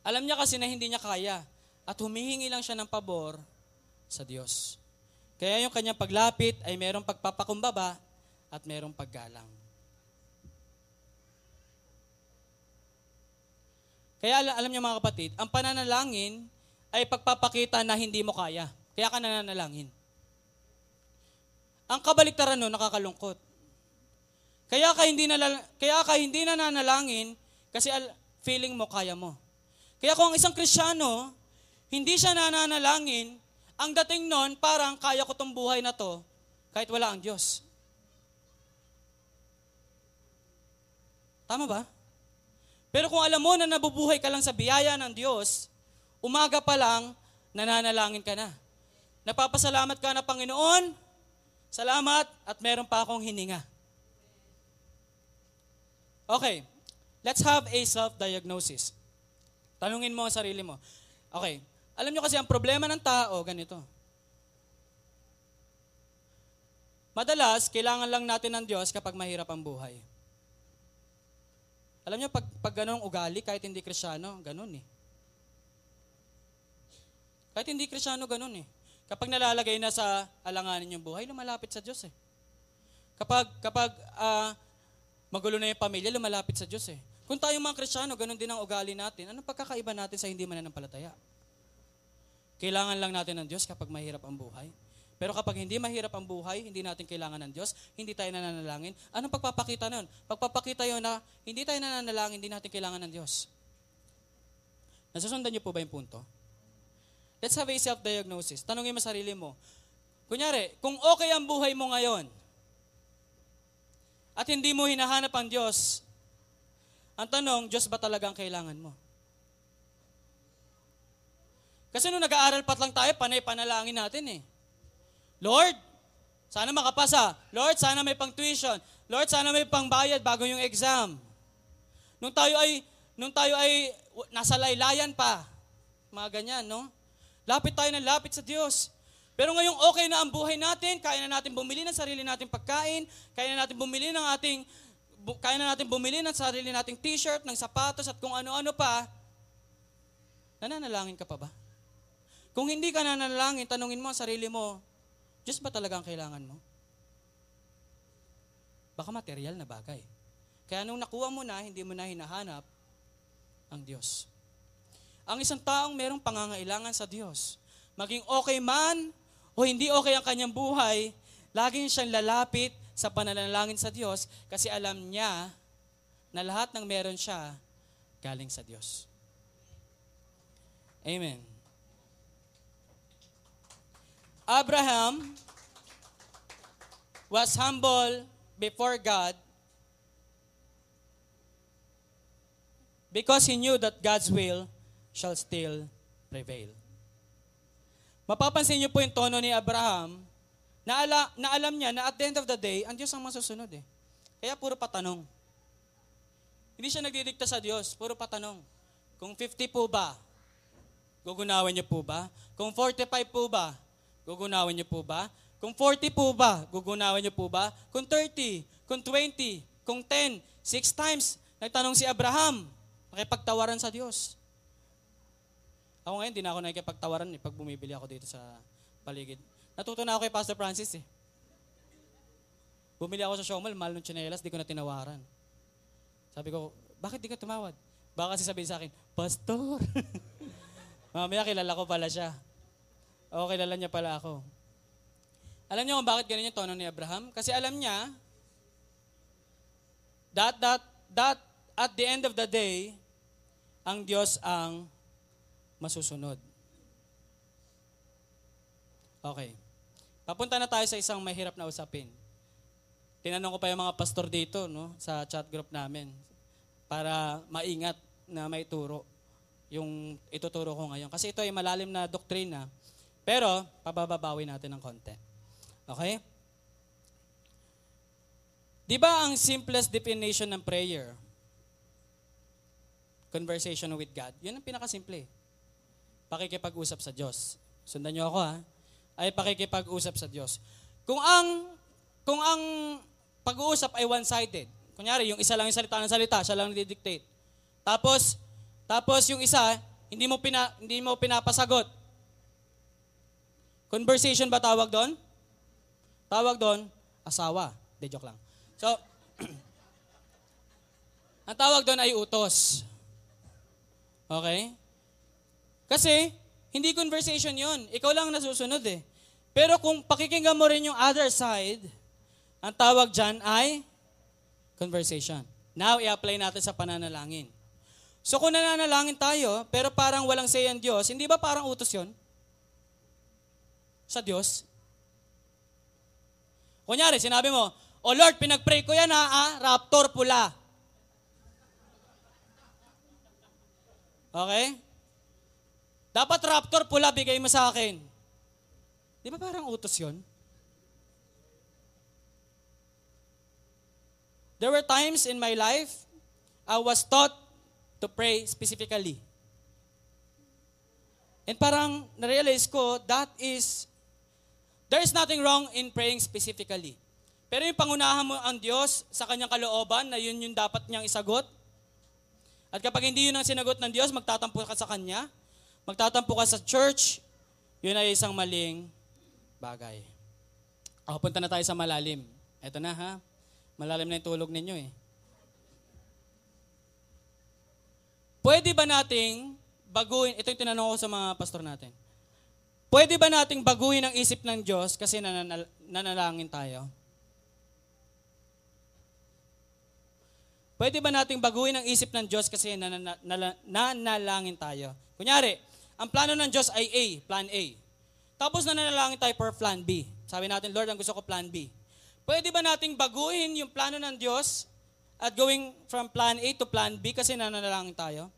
Alam niya kasi na hindi niya kaya at humihingi lang siya ng pabor sa Diyos. Kaya yung kanyang paglapit ay merong pagpapakumbaba at merong paggalang. Kaya alam, alam niyo mga kapatid, ang pananalangin ay pagpapakita na hindi mo kaya. Kaya ka nananalangin. Ang kabaliktaran nun, nakakalungkot. Kaya ka hindi nalala, kaya ka hindi nananalangin kasi al, feeling mo kaya mo. Kaya kung ang isang Kristiyano, hindi siya nananalangin, ang dating nun, parang kaya ko tong buhay na to kahit wala ang Diyos. Tama ba? Pero kung alam mo na nabubuhay ka lang sa biyaya ng Diyos, umaga pa lang, nananalangin ka na. Napapasalamat ka na Panginoon, salamat at meron pa akong hininga. Okay, let's have a self-diagnosis. Tanungin mo ang sarili mo. Okay, alam nyo kasi ang problema ng tao, ganito. Madalas, kailangan lang natin ng Diyos kapag mahirap ang buhay. Alam nyo, pag, pag ganong ugali, kahit hindi krisyano, ganun eh. Kahit hindi krisyano, ganun eh. Kapag nalalagay na sa alanganin yung buhay, lumalapit sa Diyos eh. Kapag, kapag uh, magulo na yung pamilya, lumalapit sa Diyos eh. Kung tayong mga krisyano, ganun din ang ugali natin, anong pagkakaiba natin sa hindi mananampalataya? Kailangan lang natin ng Diyos kapag mahirap ang buhay. Pero kapag hindi mahirap ang buhay, hindi natin kailangan ng Diyos, hindi tayo nananalangin, anong pagpapakita nun? Pagpapakita yun na hindi tayo nananalangin, hindi natin kailangan ng Diyos. Nasusundan niyo po ba yung punto? Let's have a self-diagnosis. Tanungin mo sarili mo. Kunyari, kung okay ang buhay mo ngayon, at hindi mo hinahanap ang Diyos, ang tanong, Diyos ba talagang kailangan mo? Kasi nung nag-aaral pat lang tayo, panay panalangin natin eh. Lord, sana makapasa. Lord, sana may pang tuition. Lord, sana may pangbayad bago yung exam. Nung tayo ay nung tayo ay nasa laylayan pa. Mga ganyan, no? Lapit tayo ng lapit sa Diyos. Pero ngayong okay na ang buhay natin, kaya na natin bumili ng sarili nating pagkain, kaya na natin bumili ng ating kaya na natin bumili ng sarili nating t-shirt, ng sapatos at kung ano-ano pa, nananalangin ka pa ba? Kung hindi ka nananalangin, tanungin mo ang sarili mo, Diyos ba talaga ang kailangan mo? Baka material na bagay. Kaya nung nakuha mo na, hindi mo na hinahanap ang Diyos. Ang isang taong merong pangangailangan sa Diyos, maging okay man o hindi okay ang kanyang buhay, laging siyang lalapit sa pananalangin sa Diyos kasi alam niya na lahat ng meron siya galing sa Diyos. Amen. Abraham was humble before God because he knew that God's will shall still prevail. Mapapansin niyo po yung tono ni Abraham na, ala, na alam niya na at the end of the day, ang Diyos ang masusunod eh. Kaya puro patanong. Hindi siya nagdidikta sa Diyos, puro patanong. Kung 50 po ba, gugunawan niyo po ba? Kung 45 po ba, Gugunawan niyo po ba? Kung 40 po ba, gugunawan niyo po ba? Kung 30, kung 20, kung 10, six times, nagtanong si Abraham, nakipagtawaran sa Diyos. Ako ngayon, hindi na ako nakikipagtawaran eh, pag bumibili ako dito sa paligid. Natuto na ako kay Pastor Francis eh. Bumili ako sa Showmal, mahal ng chinelas, di ko na tinawaran. Sabi ko, bakit di ka tumawad? Baka kasi sabihin sa akin, Pastor. Mamaya kilala ko pala siya. O kilala niya pala ako. Alam niyo kung bakit ganyan yung tono ni Abraham? Kasi alam niya that, that, that at the end of the day, ang Diyos ang masusunod. Okay. Papunta na tayo sa isang mahirap na usapin. Tinanong ko pa yung mga pastor dito no, sa chat group namin para maingat na may turo yung ituturo ko ngayon. Kasi ito ay malalim na doktrina pero, pabababawi natin ng konti. Okay? Di ba ang simplest definition ng prayer? Conversation with God. Yun ang pinakasimple. Pakikipag-usap sa Diyos. Sundan niyo ako ha. ay pakikipag-usap sa Diyos. Kung ang kung ang pag-uusap ay one-sided, kunyari yung isa lang yung salita ng salita, siya lang nagdi-dictate. Tapos tapos yung isa hindi mo pina, hindi mo pinapasagot. Conversation ba tawag doon? Tawag doon asawa. De joke lang. So ang tawag doon ay utos. Okay? Kasi, hindi conversation yon. Ikaw lang nasusunod eh. Pero kung pakikinggan mo rin yung other side, ang tawag dyan ay conversation. Now, i-apply natin sa pananalangin. So kung nananalangin tayo, pero parang walang say ang Diyos, hindi ba parang utos yon? Sa Diyos? Kunyari, sinabi mo, O Lord, pinag-pray ko yan ha, ah, raptor pula. Okay? Dapat raptor pula bigay mo sa akin. Di ba parang utos yon? There were times in my life I was taught to pray specifically. And parang na-realize ko that is, there is nothing wrong in praying specifically. Pero yung pangunahan mo ang Diyos sa kanyang kalooban na yun yung dapat niyang isagot, at kapag hindi yun ang sinagot ng Diyos, magtatampo ka sa Kanya, magtatampo ka sa church, yun ay isang maling bagay. O, punta na tayo sa malalim. Eto na ha, malalim na yung tulog ninyo eh. Pwede ba nating baguhin, ito yung tinanong ko sa mga pastor natin. Pwede ba nating baguhin ang isip ng Diyos kasi nananal- nanalangin tayo? Pwede ba nating baguhin ang isip ng Diyos kasi nanalangin tayo? Kunyari, ang plano ng Diyos ay A, plan A. Tapos nananalangin tayo for plan B. Sabi natin, Lord, ang gusto ko plan B. Pwede ba nating baguhin yung plano ng Diyos at going from plan A to plan B kasi nananalangin tayo?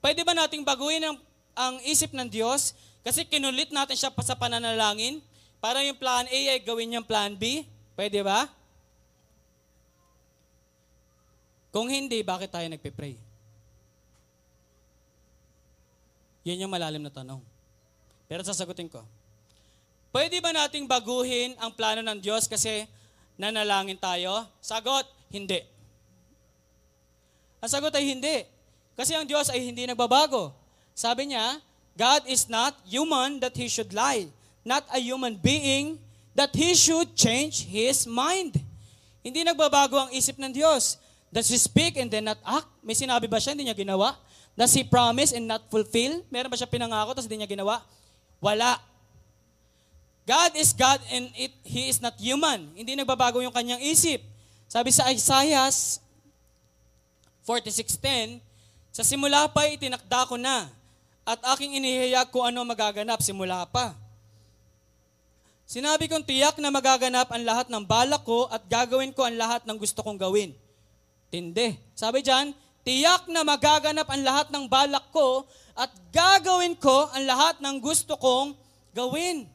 Pwede ba nating baguhin ang, ang isip ng Diyos kasi kinulit natin siya sa pananalangin para yung plan A ay gawin yung plan B? Pwede ba? Kung hindi, bakit tayo nagpe-pray? Yan yung malalim na tanong. Pero sasagutin ko. Pwede ba nating baguhin ang plano ng Diyos kasi nanalangin tayo? Sagot, hindi. Ang sagot ay hindi. Kasi ang Diyos ay hindi nagbabago. Sabi niya, God is not human that He should lie. Not a human being that He should change His mind. Hindi nagbabago ang isip ng Diyos. Does He speak and then not act? May sinabi ba siya, hindi niya ginawa? Does He promise and not fulfill? Meron ba siya pinangako, tapos hindi niya ginawa? Wala. God is God and it, He is not human. Hindi nagbabago yung kanyang isip. Sabi sa Isaiah 46.10, Sa simula pa itinakda ko na, at aking inihayag kung ano magaganap simula pa. Sinabi kong tiyak na magaganap ang lahat ng balak ko at gagawin ko ang lahat ng gusto kong gawin. Tindi. Sabi dyan, tiyak na magaganap ang lahat ng balak ko at gagawin ko ang lahat ng gusto kong gawin.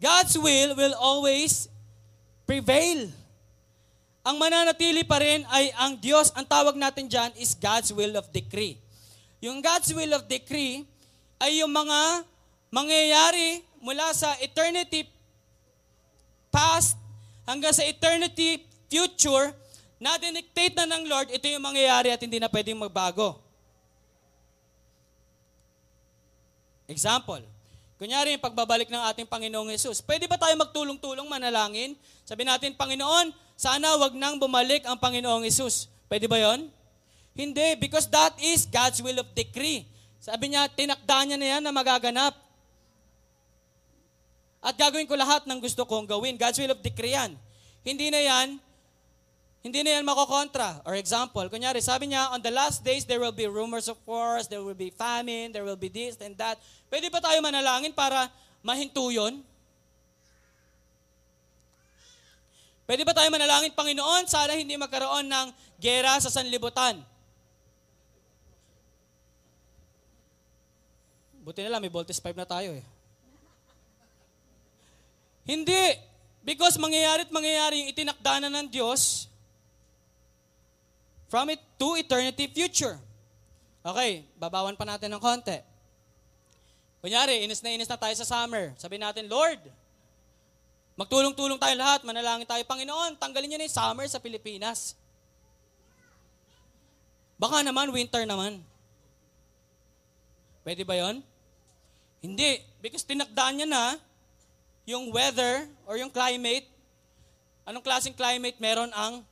God's will will always prevail. Ang mananatili pa rin ay ang Diyos, ang tawag natin dyan is God's will of decree. Yung God's will of decree ay yung mga mangyayari mula sa eternity past hanggang sa eternity future na dinictate na ng Lord, ito yung mangyayari at hindi na pwedeng magbago. Example, kunyari yung pagbabalik ng ating Panginoong Yesus. Pwede ba tayo magtulong-tulong manalangin? Sabi natin, Panginoon, sana wag nang bumalik ang Panginoong Yesus. Pwede ba yon? Hindi, because that is God's will of decree. Sabi niya, tinakda niya na yan na magaganap. At gagawin ko lahat ng gusto kong gawin. God's will of decree yan. Hindi na yan, hindi na yan makokontra. Or example, kunyari, sabi niya, on the last days, there will be rumors of wars, there will be famine, there will be this and that. Pwede ba tayo manalangin para mahinto yun? Pwede ba tayo manalangin, Panginoon, sana hindi magkaroon ng gera sa sanlibutan? Buti na lang, may voltage pipe na tayo eh. Hindi. Because mangyayari at mangyayari yung itinakda na ng Diyos from it to eternity future. Okay, babawan pa natin ng konti. Kunyari, inis na inis na tayo sa summer. Sabi natin, Lord, magtulong-tulong tayo lahat, manalangin tayo. Panginoon, tanggalin niyo na yung summer sa Pilipinas. Baka naman, winter naman. Pwede ba yon? Hindi. Because tinakdaan niya na yung weather or yung climate. Anong klaseng climate meron ang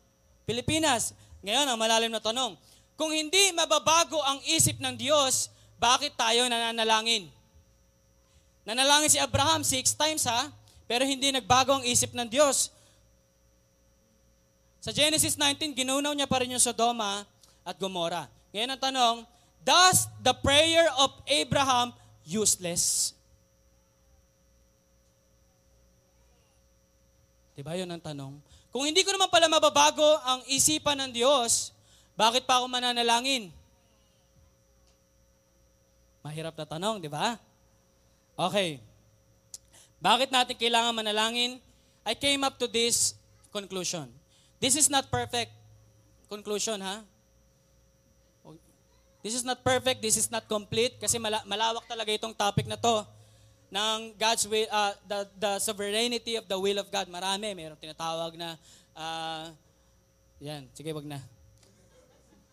Pilipinas? Ngayon, ang malalim na tanong. Kung hindi mababago ang isip ng Diyos, bakit tayo nananalangin? Nanalangin si Abraham six times ha, pero hindi nagbago ang isip ng Diyos. Sa Genesis 19, ginunaw niya pa rin yung Sodoma at Gomora. Ngayon ang tanong, does the prayer of Abraham useless? Diba yun ang tanong? Kung hindi ko naman pala mababago ang isipan ng Diyos, bakit pa ako mananalangin? Mahirap na tanong, di ba? Okay. Bakit natin kailangan manalangin? I came up to this conclusion. This is not perfect conclusion, ha? This is not perfect, this is not complete, kasi malawak talaga itong topic na to ng God's will, uh, the, the sovereignty of the will of God. Marami, mayroong tinatawag na, uh, yan, sige, wag na.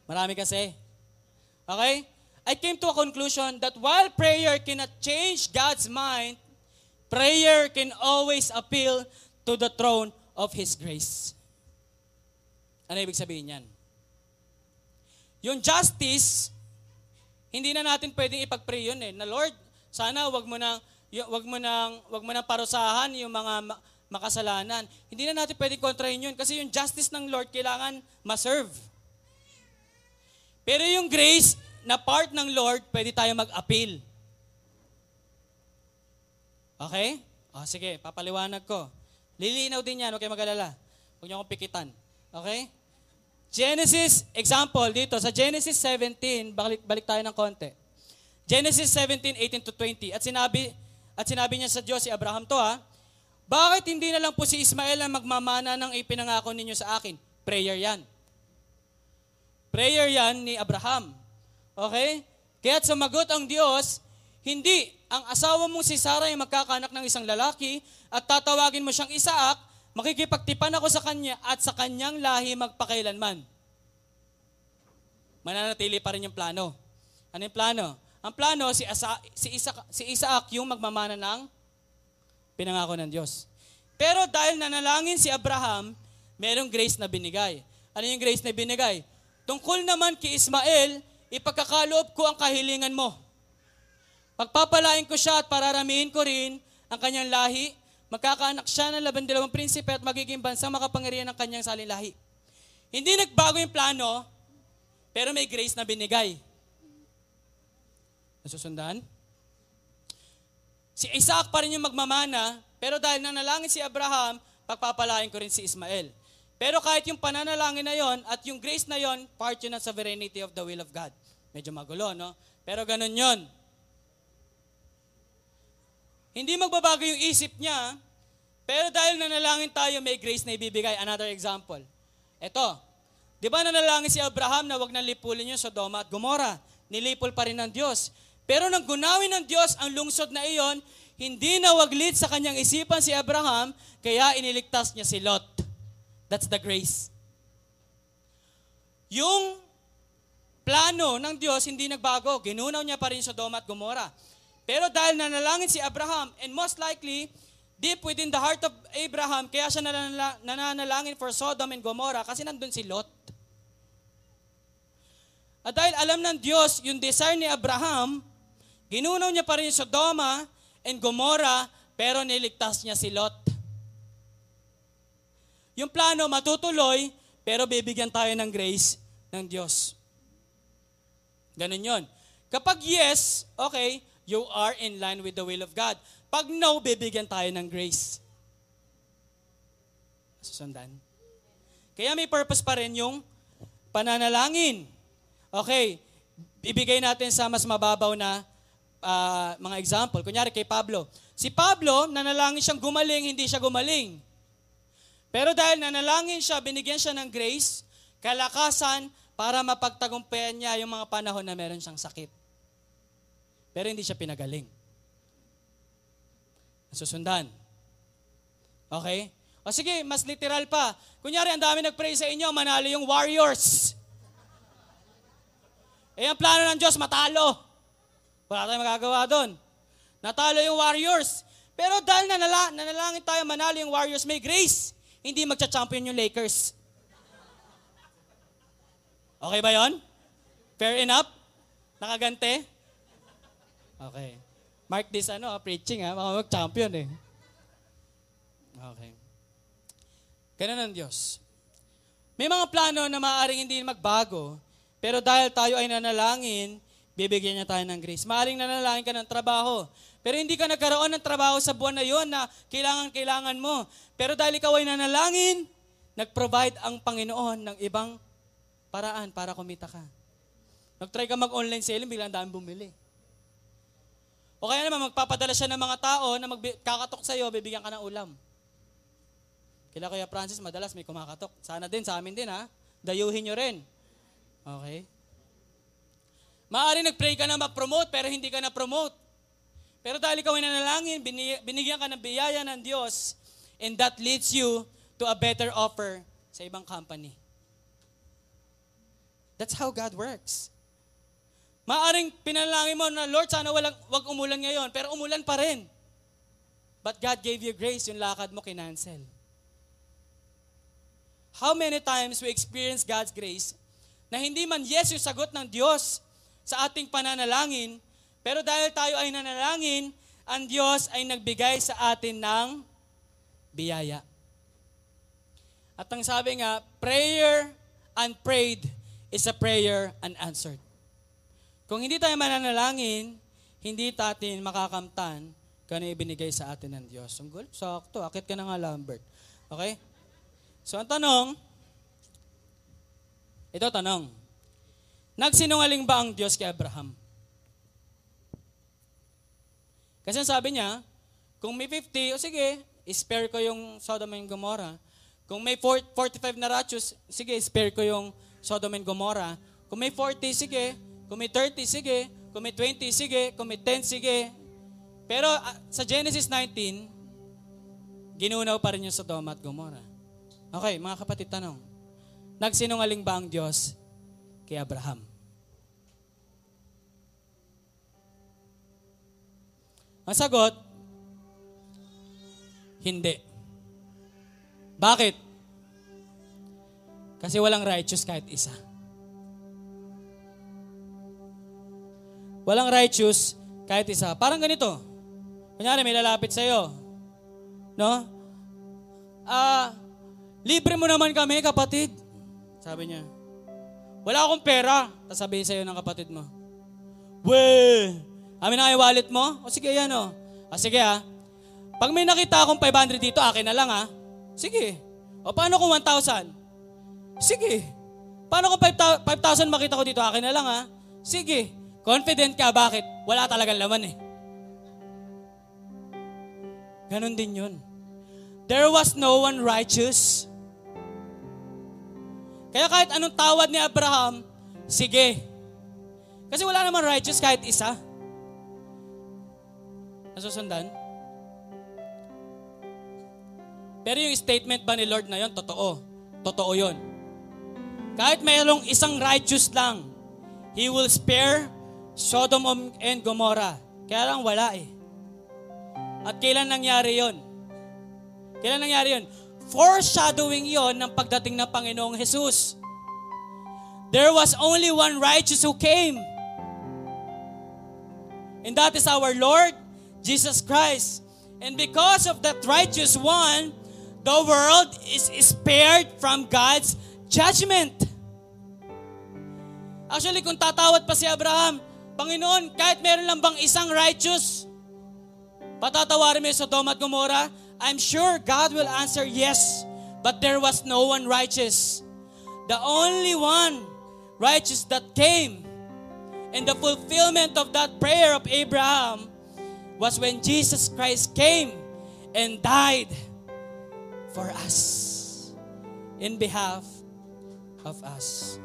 Marami kasi. Okay? I came to a conclusion that while prayer cannot change God's mind, prayer can always appeal to the throne of His grace. Ano ibig sabihin yan? Yung justice, hindi na natin pwedeng ipag-pray yun eh. Na Lord, sana wag mo nang wag mo nang wag mo nang parusahan yung mga makasalanan. Hindi na natin pwedeng kontrahin yun kasi yung justice ng Lord kailangan ma-serve. Pero yung grace na part ng Lord, pwede tayo mag-appeal. Okay? O, sige, papaliwanag ko. Lilinaw din yan, huwag kayo mag-alala. Huwag niyo akong pikitan. Okay? Genesis, example dito, sa Genesis 17, balik, balik tayo ng konti. Genesis 17, 18 to 20. At sinabi, at sinabi niya sa Diyos, si Abraham to ha, bakit hindi na lang po si Ismael ang magmamana ng ipinangako ninyo sa akin? Prayer yan. Prayer yan ni Abraham. Okay? Kaya't sumagot ang Diyos, hindi, ang asawa mong si Sarah ay magkakanak ng isang lalaki at tatawagin mo siyang Isaac, makikipagtipan ako sa kanya at sa kanyang lahi magpakailanman. Mananatili pa rin yung plano. Ano yung plano? Ang plano, si, Asa, si, Isaac, si Isaac yung magmamana ng pinangako ng Diyos. Pero dahil nanalangin si Abraham, merong grace na binigay. Ano yung grace na binigay? Tungkol naman kay Ismael, ipagkakaloob ko ang kahilingan mo. Pagpapalain ko siya at pararamihin ko rin ang kanyang lahi. Magkakaanak siya ng labandalawang prinsipe at magiging bansang makapangyarihan ng kanyang salinlahi. Hindi nagbago yung plano, pero may grace na binigay. Nasusundan? Si Isaac pa rin yung magmamana, pero dahil nanalangin si Abraham, pagpapalain ko rin si Ismael. Pero kahit yung pananalangin na yon at yung grace na yon, part yun ng sovereignty of the will of God. Medyo magulo, no? Pero ganun yon. Hindi magbabago yung isip niya, pero dahil nanalangin tayo, may grace na ibibigay. Another example. Ito, di ba nanalangin si Abraham na wag nang lipulin yung Sodoma at Gomora? Nilipol pa rin ng Diyos. Pero nang gunawin ng Diyos ang lungsod na iyon, hindi na waglit sa kanyang isipan si Abraham, kaya iniligtas niya si Lot. That's the grace. Yung plano ng Diyos hindi nagbago. Ginunaw niya pa rin Sodoma at Gomora. Pero dahil nanalangin si Abraham, and most likely, deep within the heart of Abraham, kaya siya nananalangin for Sodom and Gomora kasi nandun si Lot. At dahil alam ng Diyos yung desire ni Abraham, ginunaw niya pa rin Sodoma and Gomora, pero niligtas niya si Lot. Yung plano matutuloy, pero bibigyan tayo ng grace ng Diyos. Ganun yon. Kapag yes, okay, you are in line with the will of God. Pag no, bibigyan tayo ng grace. Susundan. Kaya may purpose pa rin yung pananalangin. Okay, ibigay natin sa mas mababaw na uh, mga example. Kunyari kay Pablo. Si Pablo, nanalangin siyang gumaling, hindi siya gumaling. Pero dahil nanalangin siya, binigyan siya ng grace, kalakasan, para mapagtagumpayan niya yung mga panahon na meron siyang sakit. Pero hindi siya pinagaling. Nasusundan. Okay? O sige, mas literal pa. Kunyari, ang dami nag-pray sa inyo, manalo yung Warriors. Eh, ang plano ng Diyos, matalo. Wala tayong magagawa doon. Natalo yung Warriors. Pero dahil nanala, nanalangin tayo manalo yung Warriors, may grace. Hindi magcha-champion yung Lakers. Okay ba yon? Fair enough? Nakagante? Okay. Mark this ano, preaching ha, baka mag-champion eh. Okay. Ganun ang Diyos. May mga plano na maaaring hindi magbago, pero dahil tayo ay nanalangin, bibigyan niya tayo ng grace. Maaaring nanalangin ka ng trabaho, pero hindi ka nagkaroon ng trabaho sa buwan na yon na kailangan-kailangan mo. Pero dahil ikaw ay nanalangin, nag-provide ang Panginoon ng ibang paraan para kumita ka. Nag-try ka mag-online selling, biglang dami bumili. O kaya naman, magpapadala siya ng mga tao na magkakatok sa iyo, bibigyan ka ng ulam. Kila Kuya Francis, madalas may kumakatok. Sana din, sa amin din ha. Dayuhin nyo rin. Okay? Maaari nag-pray ka na ma-promote, pero hindi ka na-promote. Pero dahil ikaw ay nanalangin, binigyan ka ng biyaya ng Diyos, and that leads you to a better offer sa ibang company. That's how God works. Maaring pinalangin mo na, Lord, sana walang, wag umulan ngayon, pero umulan pa rin. But God gave you grace, yung lakad mo kinancel. How many times we experience God's grace na hindi man yes yung sagot ng Diyos sa ating pananalangin, pero dahil tayo ay nanalangin, ang Diyos ay nagbigay sa atin ng biyaya. At ang sabi nga, prayer unprayed is a prayer unanswered. Kung hindi tayo mananalangin, hindi tatin makakamtan kung ano ibinigay sa atin ng Diyos. Ang gulo, sakto. Akit ka na nga, Lambert. Okay? So, ang tanong, ito tanong, nagsinungaling ba ang Diyos kay Abraham? Kasi sabi niya, kung may 50, o sige, spare ko yung Sodom and Gomorrah. Kung may 45 na righteous, sige, spare ko yung Sodom and Gomorrah. Kung may 40, sige, kung may 30, sige. Kung may 20, sige. Kung may 10, sige. Pero uh, sa Genesis 19, ginunaw pa rin yung Sodoma at Gomorrah. Okay, mga kapatid, tanong. Nagsinungaling ba ang Diyos kay Abraham? Ang sagot, hindi. Bakit? Kasi walang righteous kahit isa. Walang righteous kahit isa. Parang ganito. Kunyari, may lalapit sa'yo. No? Ah, libre mo naman kami, kapatid. Sabi niya. Wala akong pera. Tapos sabihin sa'yo ng kapatid mo. We, amin na kayo wallet mo? O sige, yan o. Ah, sige ha. Pag may nakita akong 500 dito, akin na lang ha. Sige. O paano kung 1,000? Sige. Paano kung 5,000 makita ko dito, akin na lang ha. Sige. Confident ka, bakit? Wala talagang laman eh. Ganon din yun. There was no one righteous. Kaya kahit anong tawad ni Abraham, sige. Kasi wala naman righteous kahit isa. Nasusundan? Pero yung statement ba ni Lord na yon, totoo. Totoo yon. Kahit mayroong isang righteous lang, He will spare Sodom and Gomorrah. Kaya lang wala eh. At kailan nangyari yon? Kailan nangyari yon? Foreshadowing yon ng pagdating ng Panginoong Jesus. There was only one righteous who came. And that is our Lord, Jesus Christ. And because of that righteous one, the world is spared from God's judgment. Actually, kung tatawad pa si Abraham, Panginoon, kahit meron lang bang isang righteous, patatawarin mo yung Sodom at Gomorrah, I'm sure God will answer yes. But there was no one righteous. The only one righteous that came in the fulfillment of that prayer of Abraham was when Jesus Christ came and died for us in behalf of us.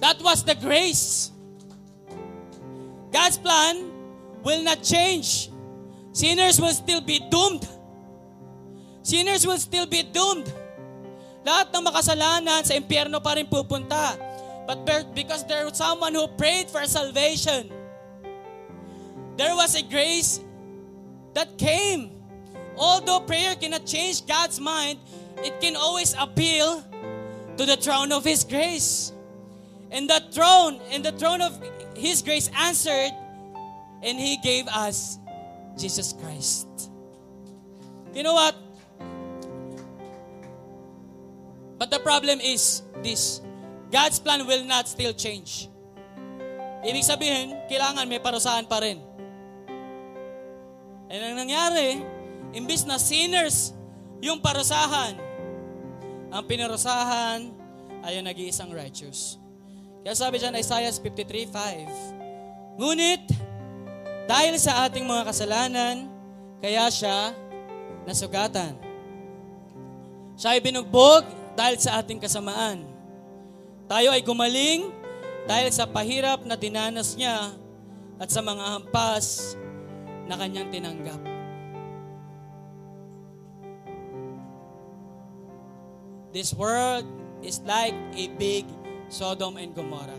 That was the grace. God's plan will not change. Sinners will still be doomed. Sinners will still be doomed. Lahat ng makasalanan sa impyerno pa rin pupunta. But because there was someone who prayed for salvation, there was a grace that came. Although prayer cannot change God's mind, it can always appeal to the throne of His grace. And the throne, and the throne of His grace answered, and He gave us Jesus Christ. You know what? But the problem is this. God's plan will not still change. Ibig sabihin, kailangan may parusahan pa rin. And ang nangyari, imbis na sinners yung parusahan, ang pinarusahan ay yung nag-iisang righteous. Kaya sabi dyan, Isaiah 53.5, Ngunit, dahil sa ating mga kasalanan, kaya siya nasugatan. Siya ay binugbog dahil sa ating kasamaan. Tayo ay gumaling dahil sa pahirap na dinanas niya at sa mga hampas na kanyang tinanggap. This world is like a big Sodom and Gomorrah.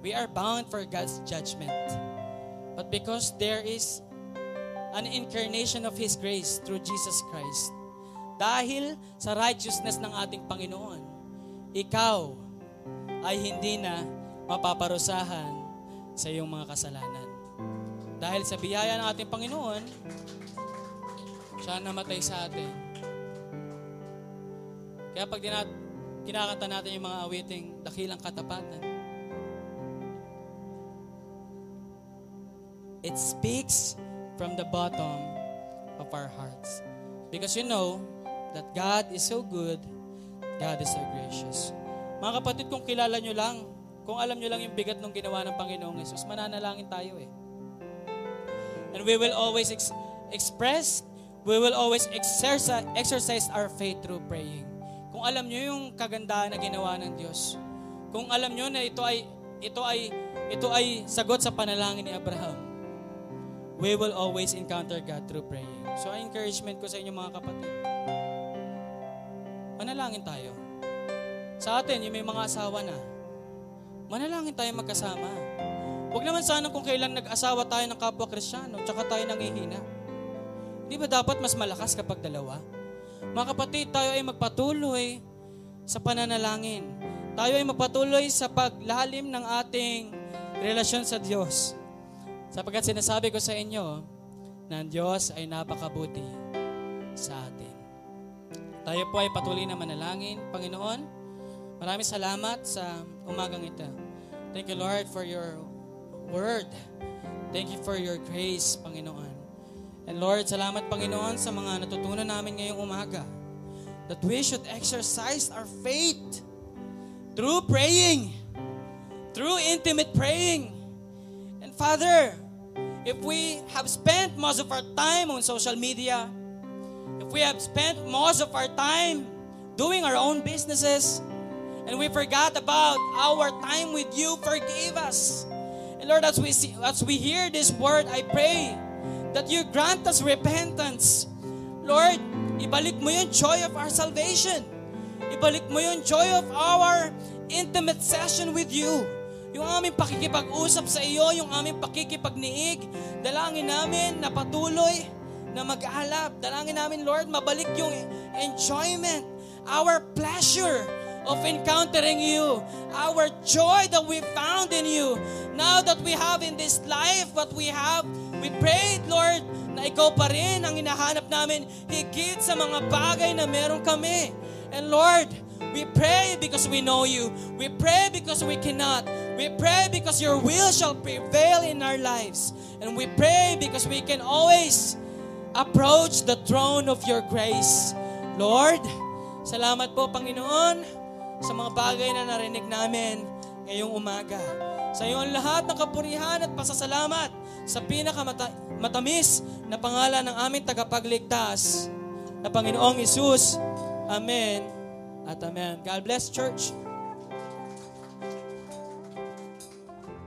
We are bound for God's judgment. But because there is an incarnation of His grace through Jesus Christ, dahil sa righteousness ng ating Panginoon, ikaw ay hindi na mapaparusahan sa iyong mga kasalanan. Dahil sa biyaya ng ating Panginoon, siya namatay sa atin. Kaya pag dinat kinakanta natin yung mga awiting dakilang katapatan, it speaks from the bottom of our hearts. Because you know, that God is so good, God is so gracious. Mga kapatid, kung kilala nyo lang, kung alam nyo lang yung bigat ng ginawa ng Panginoong Yesus, mananalangin tayo eh. And we will always ex- express, we will always exercise, exercise our faith through praying. Kung alam nyo yung kagandahan na ginawa ng Diyos, kung alam nyo na ito ay ito ay ito ay sagot sa panalangin ni Abraham, we will always encounter God through praying. So, encouragement ko sa inyo mga kapatid, manalangin tayo. Sa atin, yung may mga asawa na, manalangin tayo magkasama. Huwag naman sana kung kailan nag-asawa tayo ng kapwa kristyano, tsaka tayo nangihina. Di ba dapat mas malakas kapag dalawa? Mga kapatid, tayo ay magpatuloy sa pananalangin. Tayo ay magpatuloy sa paglalim ng ating relasyon sa Diyos. Sapagkat sinasabi ko sa inyo na ang Diyos ay napakabuti sa atin. Tayo po ay patuloy na manalangin. Panginoon, maraming salamat sa umagang ito. Thank you, Lord, for your word. Thank you for your grace, Panginoon. And Lord, salamat, Panginoon, sa mga natutunan namin ngayong umaga. That we should exercise our faith through praying, through intimate praying. And Father, if we have spent most of our time on social media, if we have spent most of our time doing our own businesses, and we forgot about our time with you, forgive us. And Lord, as we see, as we hear this word, I pray that you grant us repentance. Lord, ibalik mo yung joy of our salvation. Ibalik mo yung joy of our intimate session with you. Yung aming pakikipag-usap sa iyo, yung aming pakikipagniig, dalangin namin na patuloy na mag-aalab. Dalangin namin, Lord, mabalik yung enjoyment, our pleasure of encountering you, our joy that we found in you. Now that we have in this life what we have, we prayed, Lord, na ikaw pa rin ang hinahanap namin higit sa mga bagay na meron kami. And Lord, we pray because we know you. We pray because we cannot. We pray because your will shall prevail in our lives. And we pray because we can always approach the throne of your grace. Lord, salamat po Panginoon sa mga bagay na narinig namin ngayong umaga. Sa iyo ang lahat ng kapurihan at pasasalamat sa pinakamatamis na pangalan ng aming tagapagligtas na Panginoong Isus. Amen at Amen. God bless church.